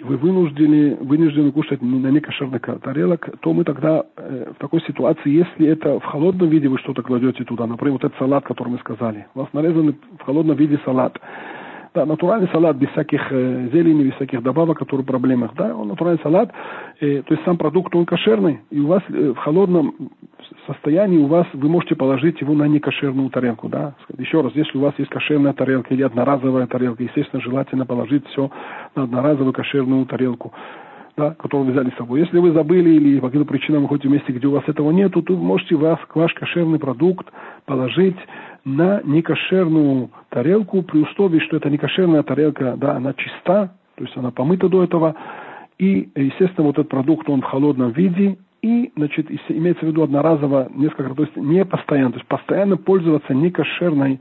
вы вынуждены, вынуждены кушать на некошерных тарелок, то мы тогда э, в такой ситуации, если это в холодном виде вы что-то кладете туда, например, вот этот салат, который мы сказали, у вас нарезанный в холодном виде салат, Да, натуральный салат без всяких э, зелени, без всяких добавок, которые в проблемах. Да, он натуральный салат, э, то есть сам продукт, он кошерный, и у вас э, в холодном состоянии у вас, вы можете положить его на некошерную тарелку. Да? Еще раз, если у вас есть кошерная тарелка или одноразовая тарелка, естественно, желательно положить все на одноразовую кошерную тарелку да, которую вы взяли с собой. Если вы забыли или по каким-то причинам вы ходите в месте, где у вас этого нету, то вы можете вас, ваш кошерный продукт положить на некошерную тарелку при условии, что это некошерная тарелка, да, она чиста, то есть она помыта до этого, и, естественно, вот этот продукт, он в холодном виде, и, значит, имеется в виду одноразово несколько то есть не постоянно, то есть постоянно пользоваться некошерной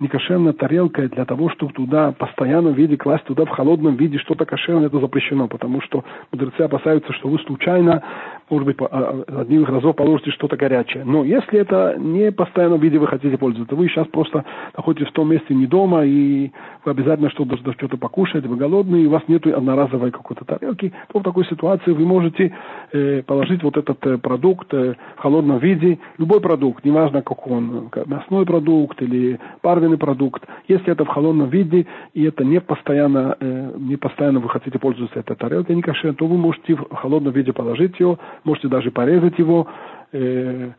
некошерная тарелка для того, чтобы туда постоянно в виде класть туда в холодном виде что-то кошерное, это запрещено, потому что мудрецы опасаются, что вы случайно, может быть, а, одним из разов положите что-то горячее. Но если это не постоянно в виде вы хотите пользоваться, вы сейчас просто находитесь в том месте не дома, и вы обязательно что-то, что-то покушать, вы голодные, и у вас нет одноразовой какой-то тарелки, то в такой ситуации вы можете э, положить вот этот э, продукт э, в холодном виде, любой продукт, неважно какой он, мясной продукт или парный добавленный продукт. Если это в холодном виде, и это не постоянно, э, не постоянно вы хотите пользоваться этой тарелкой не кошер, то вы можете в холодном виде положить его, можете даже порезать его. Э,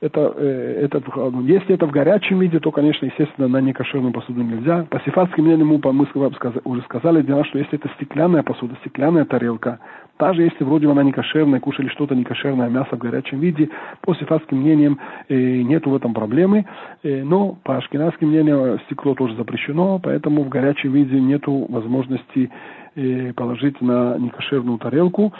это, э, это, если это в горячем виде, то, конечно, естественно, на некошерную посуду нельзя. По сифатским мнениям мы уже сказали, что если это стеклянная посуда, стеклянная тарелка, даже если вроде она не кошерная, кушали что-то не кошерное, мясо в горячем виде, по сифатским мнениям э, нету в этом проблемы. Э, но по ашкенадским мнениям стекло тоже запрещено, поэтому в горячем виде нету возможности э, положить на некошерную тарелку.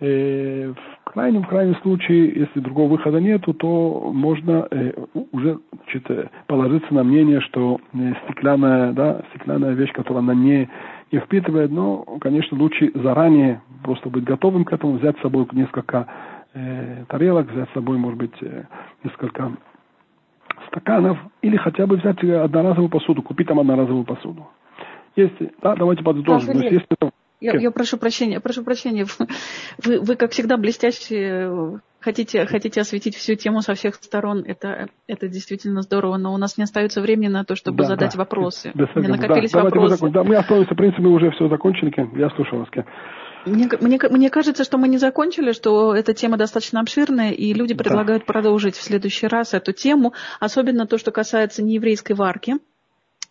Э, в крайнем, крайнем случае, если другого выхода нету, то можно э, уже значит, положиться на мнение, что э, стеклянная, да, стеклянная вещь, которая она не не впитывает, но, конечно, лучше заранее просто быть готовым к этому, взять с собой несколько э, тарелок, взять с собой, может быть, э, несколько стаканов, или хотя бы взять одноразовую посуду, купить там одноразовую посуду. Если, да, давайте подытожим. Да, если это я, я прошу прощения, прошу прощения. Вы, вы как всегда, блестяще хотите, хотите осветить всю тему со всех сторон. Это, это действительно здорово, но у нас не остается времени на то, чтобы да, задать да. вопросы. Да, накопились да, вопросы. Мы, да, мы остановимся, в принципе, мы уже все закончили. Я слушал вас. Мне, мне, мне кажется, что мы не закончили, что эта тема достаточно обширная, и люди предлагают да. продолжить в следующий раз эту тему, особенно то, что касается нееврейской варки.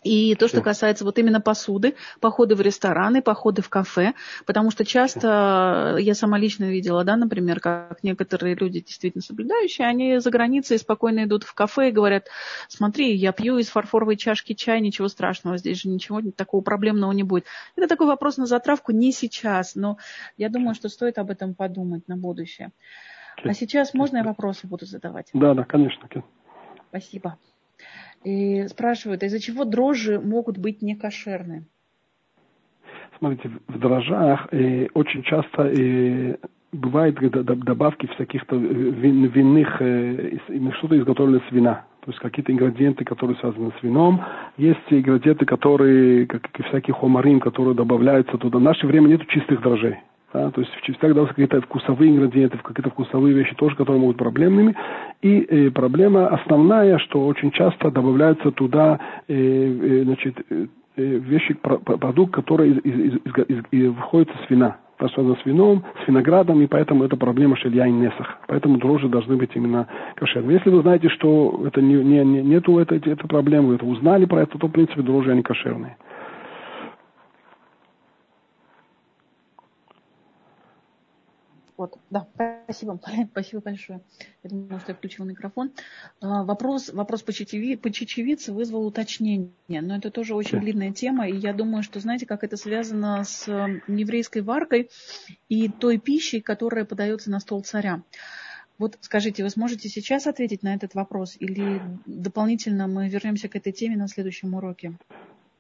И то, что касается вот именно посуды, походы в рестораны, походы в кафе, потому что часто, я сама лично видела, да, например, как некоторые люди действительно соблюдающие, они за границей спокойно идут в кафе и говорят, смотри, я пью из фарфоровой чашки чай, ничего страшного, здесь же ничего такого проблемного не будет. Это такой вопрос на затравку не сейчас, но я думаю, что стоит об этом подумать на будущее. А сейчас можно я вопросы буду задавать? Да, да, конечно. Спасибо. И спрашивают, из-за чего дрожжи могут быть некошерны? Смотрите, в дрожжах э, очень часто э, бывают добавки всяких-то э, вин, винных, э, что-то изготовлено с вина. То есть какие-то ингредиенты, которые связаны с вином. Есть ингредиенты, которые, как и всякие хомарин, которые добавляются туда. В наше время нет чистых дрожжей. Да, то есть всегда какие-то вкусовые ингредиенты, какие-то вкусовые вещи тоже, которые могут быть проблемными. И э, проблема основная, что очень часто добавляются туда э, э, значит, э, э вещи, продукт, который из, из, из, из, из, выходит с вина. Связано с вином, с виноградом, и поэтому это проблема шелья и несах. Поэтому дрожжи должны быть именно кошерными. Если вы знаете, что это не, не, не, нету этой, этой проблемы, вы это узнали про это, то, в принципе, дрожжи, они кошерные. Вот, да, спасибо, спасибо большое. Я думаю, что я включила микрофон. А, вопрос, вопрос по, чечеви, по чечевице вызвал уточнение, но это тоже очень длинная тема, и я думаю, что знаете, как это связано с еврейской варкой и той пищей, которая подается на стол царя. Вот скажите, вы сможете сейчас ответить на этот вопрос или дополнительно мы вернемся к этой теме на следующем уроке?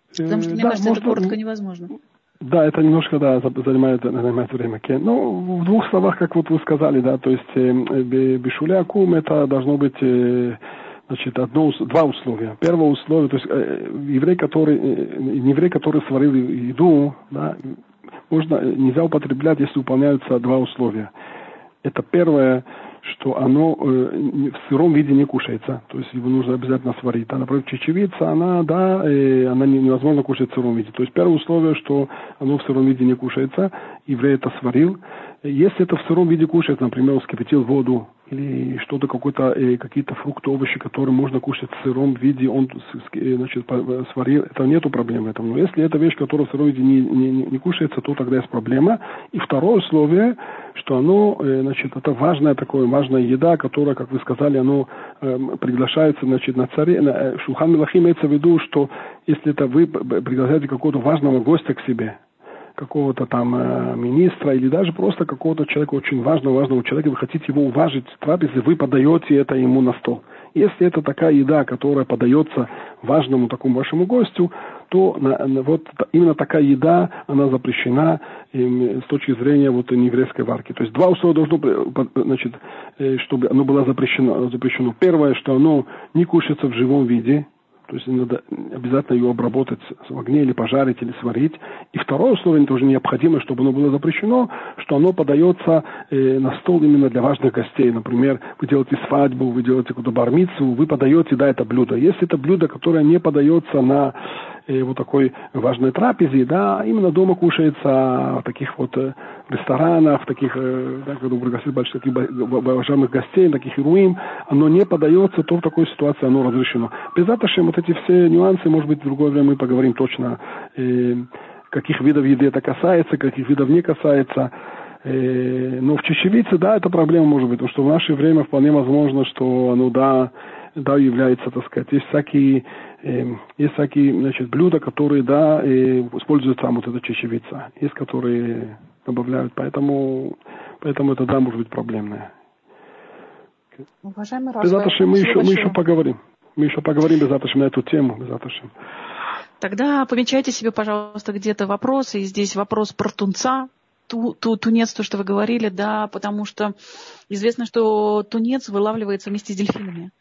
Потому что, мне да, кажется, можно, это коротко невозможно. Да, это немножко, да, занимает, занимает время. Ну, в двух словах, как вот вы сказали, да, то есть э, бешуля это должно быть э, значит, одно, два условия. Первое условие, то есть э, еврей, который, не еврей, который сварил еду, да, можно, нельзя употреблять, если выполняются два условия. это первое, что оно э, в сыром виде не кушается. То есть его нужно обязательно сварить. А, например, чечевица, она, да, э, она невозможно кушать в сыром виде. То есть первое условие, что оно в сыром виде не кушается, еврей это сварил. Если это в сыром виде кушать, например, вскипятил воду или что-то, какой-то, э, какие-то фрукты, овощи, которые можно кушать в сыром виде, он э, значит, сварил, это нету проблем в этом. Но если это вещь, которая в сыром виде не, не, не кушается, то тогда есть проблема. И второе условие, что оно, э, значит, это важная такое, важная еда, которая, как вы сказали, оно э, приглашается, значит, на царе, на э, Шухан Милахи имеется в виду, что если это вы приглашаете какого-то важного гостя к себе, какого-то там э, министра или даже просто какого-то человека очень важного, важного человека, вы хотите его уважить в трапезе, вы подаете это ему на стол. Если это такая еда, которая подается важному такому вашему гостю, то на, на, вот именно такая еда, она запрещена им, с точки зрения вот еврейской варки. То есть два условия должно, значит, э, чтобы оно было запрещено, запрещено. Первое, что оно не кушается в живом виде, то есть надо обязательно ее обработать в огне или пожарить, или сварить. И второе условие тоже необходимо, чтобы оно было запрещено, что оно подается э, на стол именно для важных гостей. Например, вы делаете свадьбу, вы делаете какую-то бармицу, вы подаете, да, это блюдо. Если это блюдо, которое не подается на вот такой важной трапезе, да, именно дома кушается в таких вот э, ресторанах, в таких, э, да, когда пригласить больших таких уважаемых гостей, таких ируим, оно не подается, то в такой ситуации оно разрешено. Без этого вот эти все нюансы, может быть, в другое время мы поговорим точно, э, каких видов еды это касается, каких видов не касается. Э, но в чечевице, да, это проблема может быть, потому что в наше время вполне возможно, что оно, да, да, является, так сказать, есть всякие, э, есть всякие, значит, блюда, которые, да, э, используют там вот эта чечевица, есть которые добавляют, поэтому, поэтому это, да, может быть проблемное. Уважаемый Рас, мы еще, мы еще поговорим. Мы еще поговорим без на эту тему, без Тогда помечайте себе, пожалуйста, где-то вопросы. И здесь вопрос про тунца, ту, ту, тунец, то, что вы говорили, да, потому что известно, что тунец вылавливается вместе с дельфинами.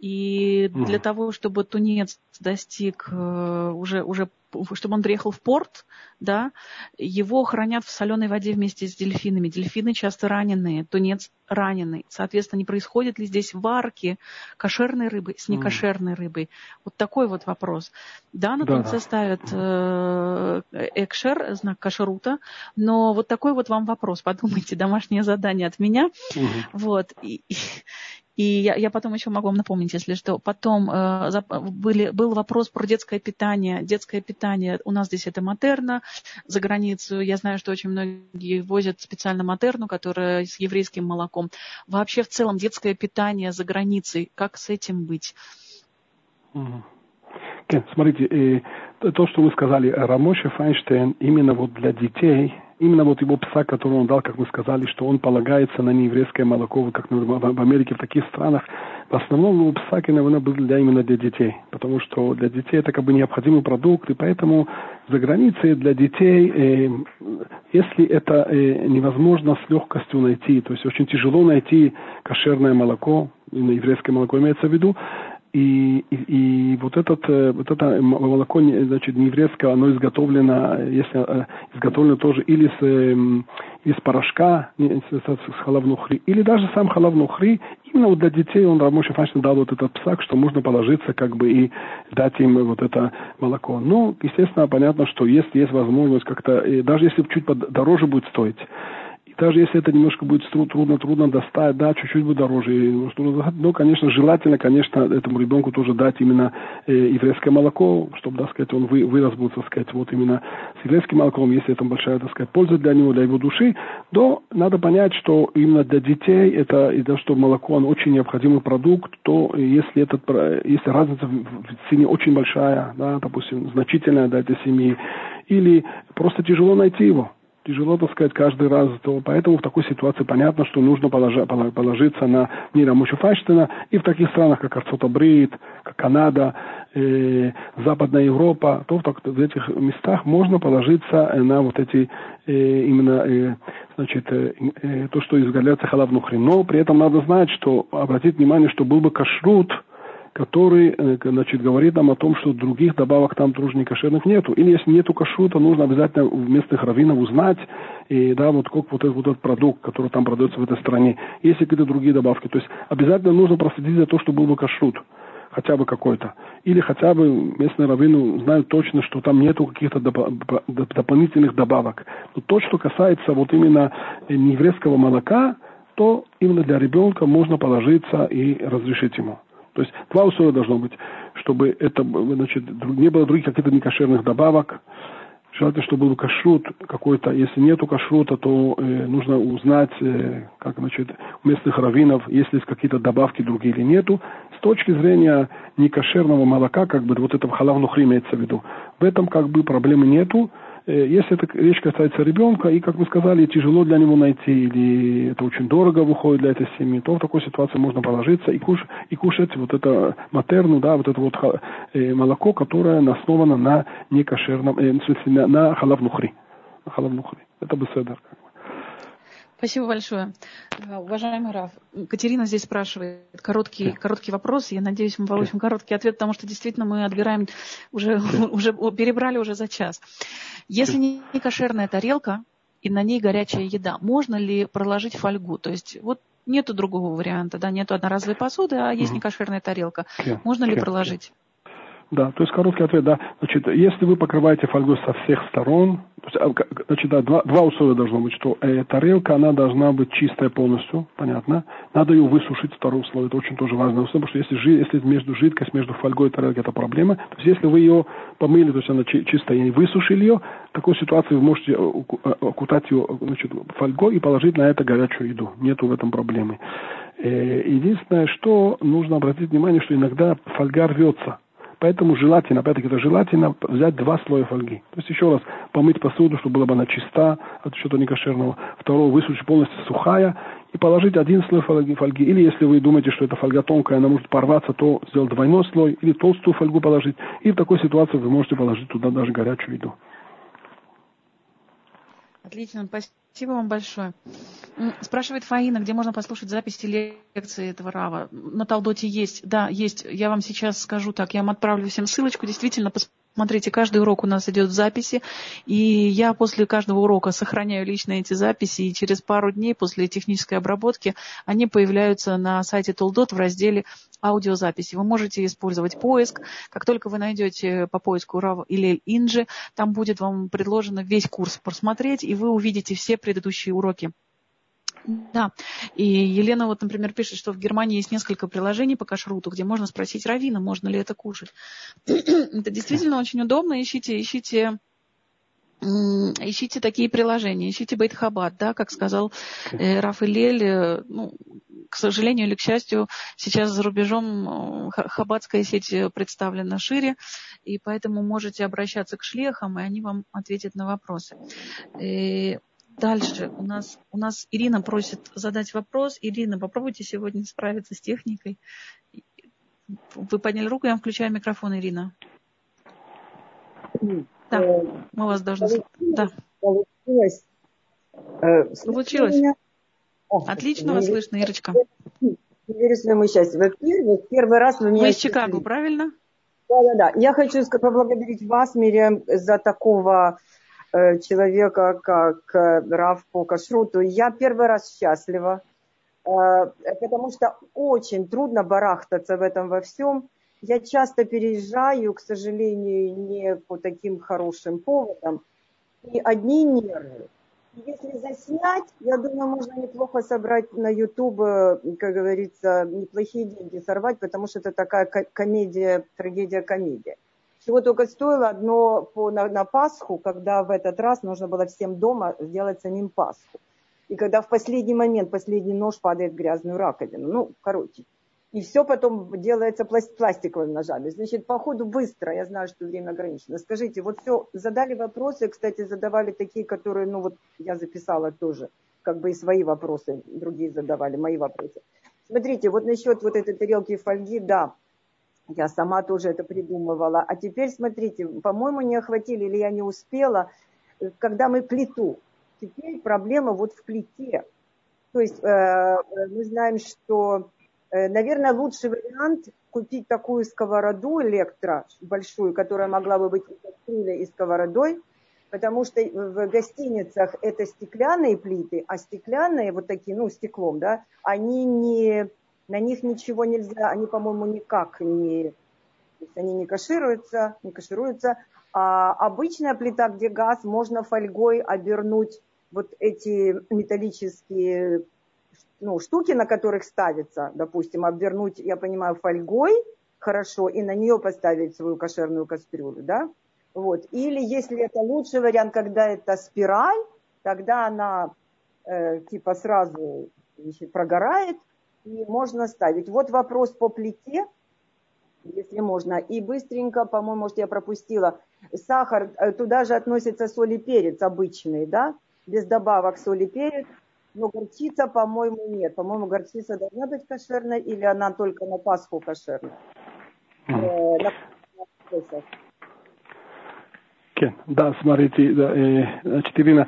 И для того, чтобы тунец достиг э, уже, уже, чтобы он приехал в порт, да, его хранят в соленой воде вместе с дельфинами. Дельфины часто раненые, тунец раненый. Соответственно, не происходит ли здесь варки кошерной рыбы с некошерной рыбой? Вот такой вот вопрос. Да, на тунце да. ставят э, экшер, знак кашерута, но вот такой вот вам вопрос. Подумайте, домашнее задание от меня. Угу. Вот. И, и я, я потом еще могу вам напомнить, если что. Потом э, были, был вопрос про детское питание. Детское питание у нас здесь это матерна. За границу я знаю, что очень многие возят специально матерну, которая с еврейским молоком. Вообще в целом детское питание за границей, как с этим быть? Смотрите, э, то, что вы сказали, Рамоше Файнштейн именно вот для детей – именно вот его пса, который он дал, как мы сказали, что он полагается на нееврейское молоко, как в Америке, в таких странах, в основном его пса, наверное, был для, именно для детей, потому что для детей это как бы необходимый продукт, и поэтому за границей для детей, э, если это э, невозможно с легкостью найти, то есть очень тяжело найти кошерное молоко, еврейское молоко имеется в виду, и, и, вот, этот, э, вот это молоко, значит, еврейское, оно изготовлено, если э, изготовлено тоже или с, эм, из порошка, с, халавнухри, или даже сам халавнухри, именно вот для детей он Рамоша Фаншин дал вот этот псак, что можно положиться как бы и дать им вот это молоко. Ну, естественно, понятно, что если есть возможность как-то, даже если чуть дороже будет стоить, даже если это немножко будет трудно, трудно достать, да, чуть-чуть будет дороже. Но, конечно, желательно, конечно, этому ребенку тоже дать именно э, еврейское молоко, чтобы, так сказать, он вы, вырос будет, так сказать, вот именно с еврейским молоком, если это большая, так сказать, польза для него, для его души, то надо понять, что именно для детей это, и то, что молоко, он очень необходимый продукт, то если, этот, если разница в цене очень большая, да, допустим, значительная для этой семьи, или просто тяжело найти его, тяжело, так сказать, каждый раз, то поэтому в такой ситуации понятно, что нужно положа, положиться на Нира Мушефайштина и в таких странах, как Арцотабрит, как Канада, э, Западная Европа, то в, так, в этих местах можно положиться на вот эти э, именно э, значит, э, э, то, что изгаляется халав нухрин. Но при этом надо знать, что, обратить внимание, что был бы кашрут, который э, значит, говорит нам о том, что других добавок там тоже не кошерных нету. Или если нету кашрута, нужно обязательно у местных раввинов узнать, и, да, вот как вот этот, вот этот продукт, который там продается в этой стране, есть какие-то другие добавки. То есть обязательно нужно проследить за то, что был бы кашрут хотя бы какой-то. Или хотя бы местные раввины знают точно, что там нету каких-то дополнительных добавок. Но то, что касается вот именно нееврейского молока, то именно для ребенка можно положиться и разрешить ему. То есть два условия должно быть, чтобы это значит, не было других каких-то некошерных добавок. Желательно, чтобы был кашрут какой-то. Если нету кашрута, то э, нужно узнать, э, как значит, у местных раввинов, есть ли какие-то добавки другие или нету. С точки зрения некошерного молока, как бы вот этого халавнухри имеется в виду, в этом как бы проблемы нету. Э, если это речь касается ребенка, и, как мы сказали, тяжело для него найти, или это очень дорого выходит для этой семьи, то в такой ситуации можно положиться и, куш, и кушать вот это матерну, да, вот это вот э, молоко, которое основано на некошерном, э, в смысле, на, на халавнухри. На халавнухри. Это беседер. Как. Спасибо большое. Уважаемый Раф, Катерина здесь спрашивает короткий, короткий вопрос. Я надеюсь, мы получим короткий ответ, потому что действительно мы отбираем, уже, уже перебрали уже за час. Если не кошерная тарелка и на ней горячая еда, можно ли проложить фольгу? То есть вот нету другого варианта, да, нету одноразовой посуды, а есть некошерная тарелка. Можно ли проложить? Да, то есть короткий ответ, да. Значит, если вы покрываете фольгой со всех сторон, а, значит, да, два, два условия должно быть, что э, тарелка, она должна быть чистая полностью, понятно. Надо ее высушить, второе условие, это очень тоже важное условие, потому что если, если между жидкость, между фольгой и тарелкой, это проблема. То есть, если вы ее помыли, то есть она чистая, и высушили ее, в такой ситуации вы можете э, э, окутать ее значит, фольгой и положить на это горячую еду. Нету в этом проблемы. Единственное, что нужно обратить внимание, что иногда фольга рвется. Поэтому желательно, опять-таки, это желательно взять два слоя фольги. То есть еще раз помыть посуду, чтобы была бы она чиста от чего-то некошерного. Второе, высушить полностью сухая и положить один слой фольги, фольги. Или если вы думаете, что эта фольга тонкая, она может порваться, то сделать двойной слой или толстую фольгу положить. И в такой ситуации вы можете положить туда даже горячую еду. Отлично, спасибо вам большое. Спрашивает Фаина, где можно послушать записи лекции этого Рава. На Талдоте есть, да, есть. Я вам сейчас скажу так, я вам отправлю всем ссылочку. Действительно, Смотрите, каждый урок у нас идет в записи, и я после каждого урока сохраняю лично эти записи, и через пару дней после технической обработки они появляются на сайте Толдот в разделе аудиозаписи. Вы можете использовать поиск. Как только вы найдете по поиску Рав или Инджи, там будет вам предложено весь курс просмотреть, и вы увидите все предыдущие уроки. Да, и Елена вот, например, пишет, что в Германии есть несколько приложений по кашруту, где можно спросить равина, можно ли это кушать. это действительно очень удобно, ищите, ищите ищите такие приложения, ищите Бейтхабад, да, как сказал э, Рафаэль, э, ну, к сожалению или к счастью, сейчас за рубежом э, хабадская сеть представлена шире, и поэтому можете обращаться к шлехам, и они вам ответят на вопросы. И э, Дальше у нас, у нас Ирина просит задать вопрос. Ирина, попробуйте сегодня справиться с техникой. Вы подняли руку, я вам включаю микрофон, Ирина. Да, мы вас должны... Да. Получилось. Э, Получилось. Отлично вас слышно, Ирочка. Верю своему счастью. Во-первых, первый раз вы меня... Вы из Чикаго, правильно? Да, да, да. Я хочу поблагодарить вас, Мириам, за такого Э, человека, как э, Рав по кашруту. Я первый раз счастлива, э, потому что очень трудно барахтаться в этом во всем. Я часто переезжаю, к сожалению, не по таким хорошим поводам. И одни нервы. Если заснять, я думаю, можно неплохо собрать на YouTube, как говорится, неплохие деньги сорвать, потому что это такая комедия, трагедия-комедия. Чего только стоило одно по, на, на Пасху, когда в этот раз нужно было всем дома сделать самим Пасху. И когда в последний момент последний нож падает в грязную раковину. Ну, короче. И все потом делается пластиковыми ножами. Значит, по ходу быстро, я знаю, что время ограничено. Скажите, вот все, задали вопросы, кстати, задавали такие, которые, ну вот я записала тоже, как бы и свои вопросы, другие задавали, мои вопросы. Смотрите, вот насчет вот этой тарелки фольги, да, я сама тоже это придумывала. А теперь, смотрите, по-моему, не охватили или я не успела, когда мы плиту. Теперь проблема вот в плите. То есть э, мы знаем, что Э, наверное, лучший вариант купить такую сковороду электро большую, которая могла бы быть и кастрюлей, и сковородой, потому что в гостиницах это стеклянные плиты, а стеклянные, вот такие, ну, стеклом, да, они не, на них ничего нельзя, они, по-моему, никак не, то есть они не кашируются, не кашируются, а обычная плита, где газ, можно фольгой обернуть вот эти металлические ну, штуки, на которых ставится, допустим, обвернуть, я понимаю, фольгой хорошо и на нее поставить свою кошерную кастрюлю, да? Вот. Или если это лучший вариант, когда это спираль, тогда она э, типа сразу значит, прогорает и можно ставить. Вот вопрос по плите, если можно. И быстренько, по-моему, может, я пропустила, сахар, э, туда же относится соль и перец обычный, да? Без добавок соль и перец. Но горчица, по-моему, нет. По-моему, горчица должна быть кошерная или она только на Пасху кошерная? На... כן, да, смотрите, да, э, значит, Ирина,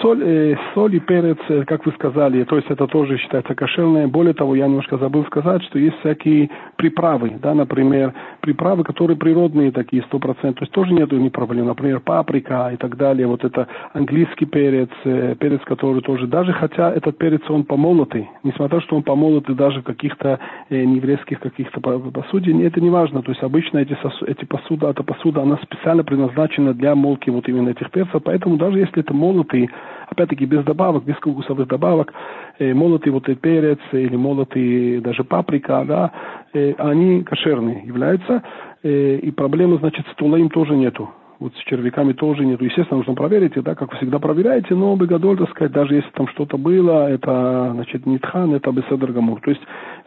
соль, э, соль и перец, э, как вы сказали, то есть это тоже считается кошерное. Более того, я немножко забыл сказать, что есть всякие приправы, да, например, приправы, которые природные такие, сто процентов, то есть тоже нету ни проблем, например, паприка и так далее, вот это английский перец, э, перец, который тоже, даже хотя этот перец, он помолотый, несмотря что он помолотый даже в каких-то э, нееврейских каких-то посуде, это не важно, то есть обычно эти, эти посуда, эта посуда, она специально предназначена для молки вот именно этих перцев. Поэтому даже если это молотый, опять-таки без добавок, без вкусовых добавок, э, молотый вот этот перец или молотый даже паприка, да, э, они кошерные являются. Э, и проблемы, значит, с тулаим тоже нету. Вот с червяками тоже нету. Естественно, нужно проверить, да, как вы всегда проверяете, но бегадоль, так сказать, даже если там что-то было, это, значит, нитхан, это беседр. То есть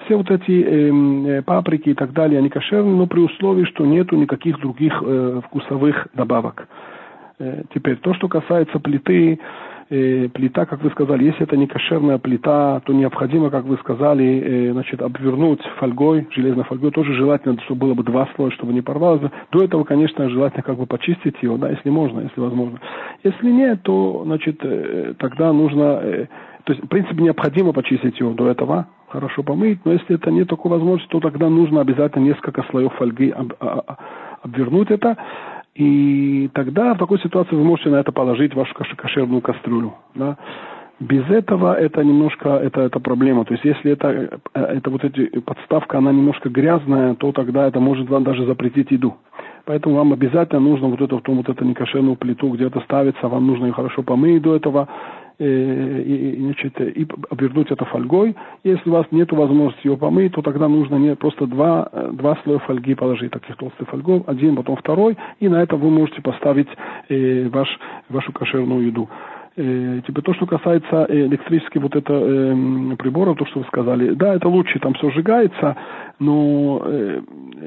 все вот эти эм, э, паприки и так далее, они кошерные, но при условии, что нету никаких других э, вкусовых добавок. Э, теперь, то, что касается плиты, э, плита, как вы сказали, если это не кошерная плита, то необходимо, как вы сказали, э, значит, обвернуть фольгой, железной фольгой, тоже желательно, чтобы было бы два слоя, чтобы не порвалось. До этого, конечно, желательно как бы почистить его, да, если можно, если возможно. Если нет, то, значит, э, тогда нужно, э, то есть, в принципе, необходимо почистить его до этого, хорошо помыть, но если это нет такой возможности, то тогда нужно обязательно несколько слоев фольги об, об, обвернуть это, и тогда в такой ситуации вы можете на это положить вашу кошерную кастрюлю. Да? Без этого это немножко, это, это проблема. То есть если это, э, это вот эти подставка, она немножко грязная, то тогда это может вам даже запретить еду. Поэтому вам обязательно нужно вот эту, вот эту некошерную плиту где-то ставиться, вам нужно ее хорошо помыть до этого, Э, и, значит, и обернуть это фольгой. Если у вас нет возможности его помыть, то тогда нужно не, просто два, э, два слоя фольги положить, таких толстых фольгов, один, потом второй, и на это вы можете поставить э, ваш, вашу кошерную еду. Э, типа то, что касается электрических вот это э, приборов, то, что вы сказали, да, это лучше, там все сжигается, но э,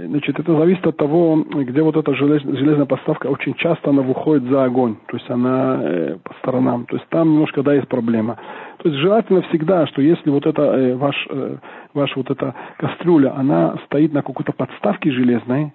значит, это зависит от того, где вот эта желез, железная подставка, очень часто она выходит за огонь, то есть она э, по сторонам, то есть там немножко, да, есть проблема. То есть желательно всегда, что если вот это э, ваш, э, ваша вот эта кастрюля, она стоит на какой-то подставке железной,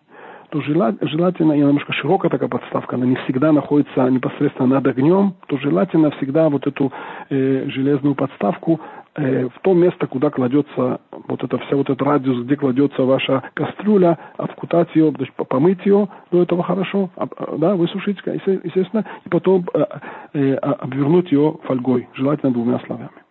то желательно, и немножко широкая такая подставка, она не всегда находится непосредственно над огнем, то желательно всегда вот эту э, железную подставку э, в то место, куда кладется вот это вся вот этот радиус, где кладется ваша кастрюля, обкутать ее, то есть помыть ее до этого хорошо, об, да, высушить, естественно, и потом э, э, обвернуть ее фольгой, желательно двумя слоями.